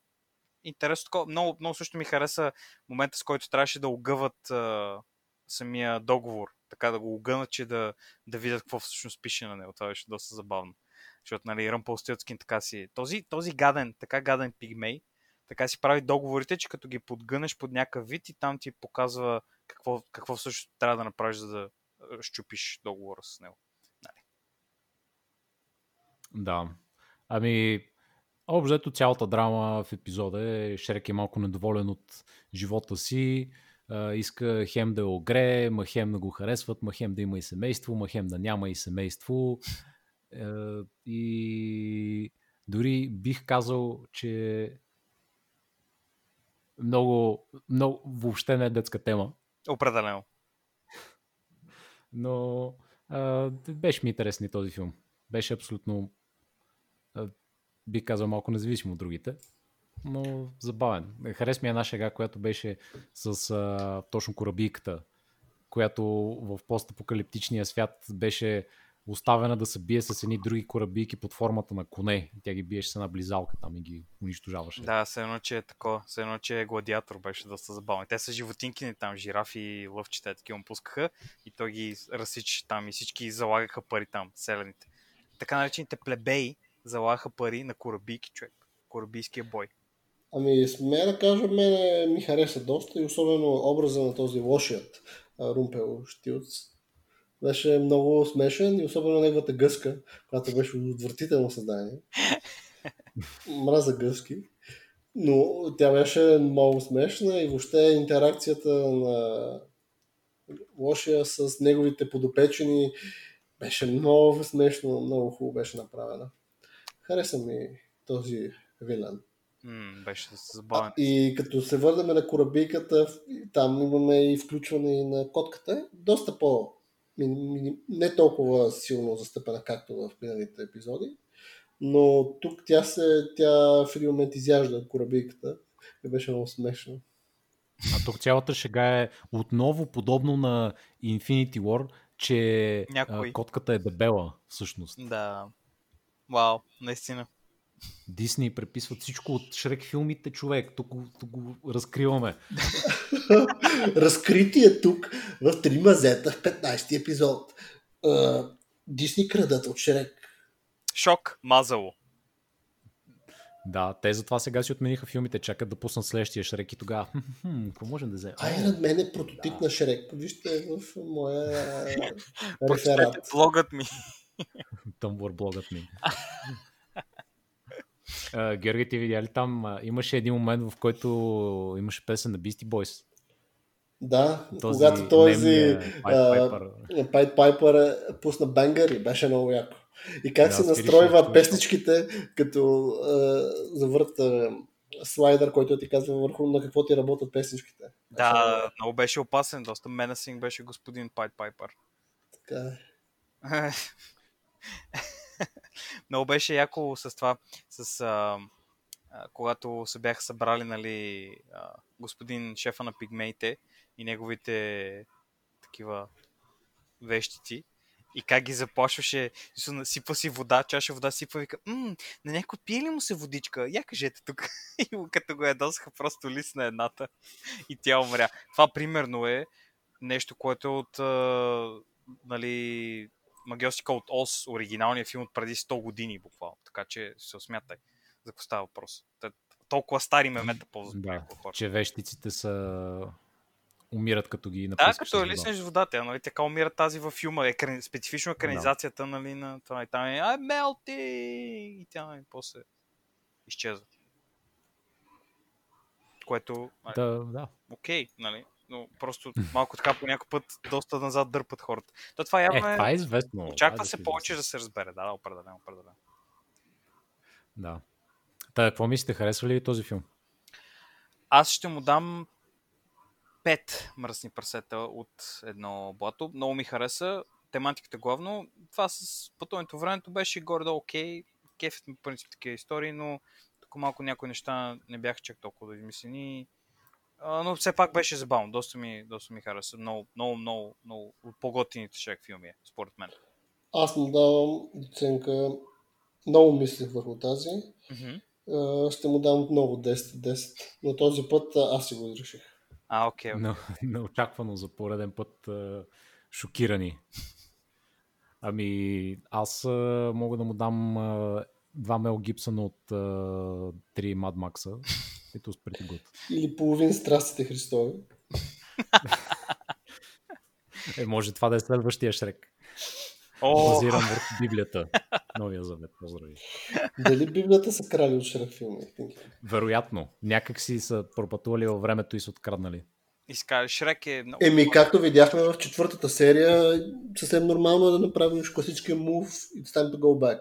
интересно. Много, много също ми хареса момента, с който трябваше да огъват а, самия договор. Така да го огънат, че да, да видят какво всъщност пише на него. Това беше доста забавно. Защото, нали, Ръмпълстилцкин така си... Този, този гаден, така гаден пигмей, така си прави договорите, че като ги подгънеш под някакъв вид и там ти показва какво, какво всъщност трябва да направиш, за да щупиш договора с него. Да. Ами, общо цялата драма в епизода е Шрек е малко недоволен от живота си, иска хем да я огрее, ма хем да го харесват, ма хем да има и семейство, ма хем да няма и семейство. Е, и дори бих казал, че много, много въобще не е детска тема, Определено. но а, беше ми интересен този филм. Беше абсолютно, а, бих казал, малко независимо от другите, но забавен. Харес ми една шега, която беше с а, точно корабийката, която в постапокалиптичния свят беше оставена да се бие с едни други корабийки под формата на коне. Тя ги биеше с една близалка там и ги унищожаваше. Да, все едно, че е такова. Все едно, че е гладиатор беше доста забавно. Те са животинкини там, жирафи, лъвчета, такива му пускаха и той ги разсичаше там и всички залагаха пари там, селените. Така наречените плебеи залагаха пари на корабийки човек. Корабийския бой. Ами, смея да кажа, мене ми хареса доста и особено образа на този лошият Румпел Штилц. Беше много смешен и особено неговата гъска, която беше отвратително създание. Мраза гъски. Но тя беше много смешна и въобще интеракцията на лошия с неговите подопечени беше много смешно, много хубаво беше направена. Хареса ми този вилан. М, беше забавен. И като се върнем на корабийката, там имаме и включване и на котката. Доста по... не толкова силно застъпена, както в миналите епизоди. Но тук тя, се, тя в един момент изяжда корабийката. И беше много смешно. А тук цялата шега е отново подобно на Infinity War, че Някой. котката е дебела всъщност. Да. Вау, наистина. Дисни преписват всичко от Шрек филмите, човек. Тук, го- тук го разкриваме. Разкритие тук в Три мазета в 15 епизод. Дисни крадат от Шрек. Шок, мазало. Да, те затова сега си отмениха филмите, чакат да пуснат следващия Шрек и тогава. «Хм, хм, хм, Какво можем да вземем? Iron Man е прототип на Шрек. Вижте в моя реферат. блогът ми. Тъмбър блогът ми. Георги, ти видя ли там? имаше един момент, в който имаше песен на Beastie Boys. Да, Този когато този. Пайт Пайпър е пусна бенгър и беше много яко. И как Да, се настройват нещо. песничките, като а, завърт а, слайдър, който ти казва върху на какво ти работят песничките. Да, много беше опасен, доста менасинг беше господин Пайт Пайпър. Така е. Много беше яко с това, с а, а, когато се бяха събрали, нали, а, господин шефа на пигмеите и неговите такива вещици. И как ги заплашваше, защото насипва си вода, чаша вода сипва, вика, М, на някой пие ли му се водичка? Я кажете тук. И като го ядосаха, просто лисна едната и тя умря. Това примерно е нещо, което е от нали, Магиосика от Оз, оригиналния филм от преди 100 години буквално. Така че се осмятай за какво става въпрос. Те, толкова стари мемета ползват Да, хора. че вещиците са умират като ги Да, напускаш като с вода. лиснеш водата, нали, така умира тази във филма, екран, специфично екранизацията, нали, на това и там е I'm melting! И тя, нали, после изчезва. Което, нали, Да, да. окей, нали, но просто малко така по някой път доста назад дърпат хората. То това явно Е, е, това е известно. очаква се повече да се разбере, да, да, определено, определено. Да. Та, какво мислите, харесва ли този филм? Аз ще му дам 5 мръсни прасета от едно блато. Много ми хареса. Тематиката главно. Това с пътуването времето беше горе-долу окей. Кефът ми принцип такива истории, но тук малко някои неща не бяха чак толкова да измислени. А, но все пак беше забавно. Доста ми, доста ми хареса. Много, много, много, много от по-готините шрек филми е, според мен. Аз му давам оценка. Много мислех върху тази. А, Ще му дам отново 10 от 10. Но този път а, аз си го изреших. А, окей. окей. На, неочаквано за пореден път шокирани. Ами, аз мога да му дам два Мел Гибсън от три Мад Макса. Ето с pretty good. Или половин страстите Христови. Е, може това да е следващия Шрек. О, Базиран върху Библията. Новия завет. Поздрави. Дали Библията са крали от Шрек филми? Вероятно. Някак си са пропътували във времето и са откраднали. изкара, Шрек е много... Еми, както видяхме в четвъртата серия, съвсем нормално е да направиш класическия мув It's time to go back.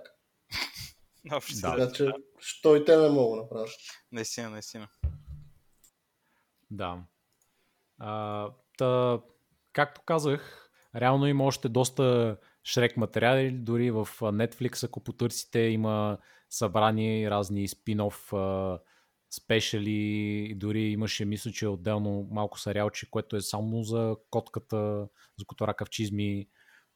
Общо Да. Така че, що и те не могат да направят. Наистина, наистина. Да. А, та, както казах, реално има още доста шрек материали, дори в Netflix, ако потърсите, има събрани разни спин-оф а, спешали, дори имаше, мисля, че отделно малко сериалче, което е само за котката, за котора чизми.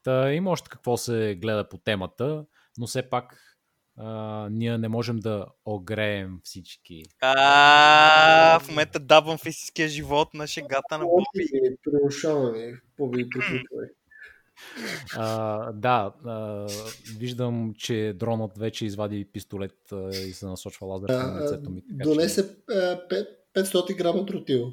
Та има още какво се гледа по темата, но все пак а, ние не можем да огреем всички. А, в момента дабвам в истинския живот на шегата на Боби. Приушаваме, Боби, приключвай. А, да, а, виждам, че дронът вече извади пистолет а, и се насочва лазер към А, лицето ми. Така, Донесе пет- 500 грама тротил.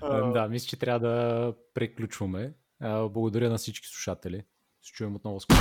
че, да, мисля, че трябва да приключваме. А, благодаря на всички слушатели. Се чуем отново скоро.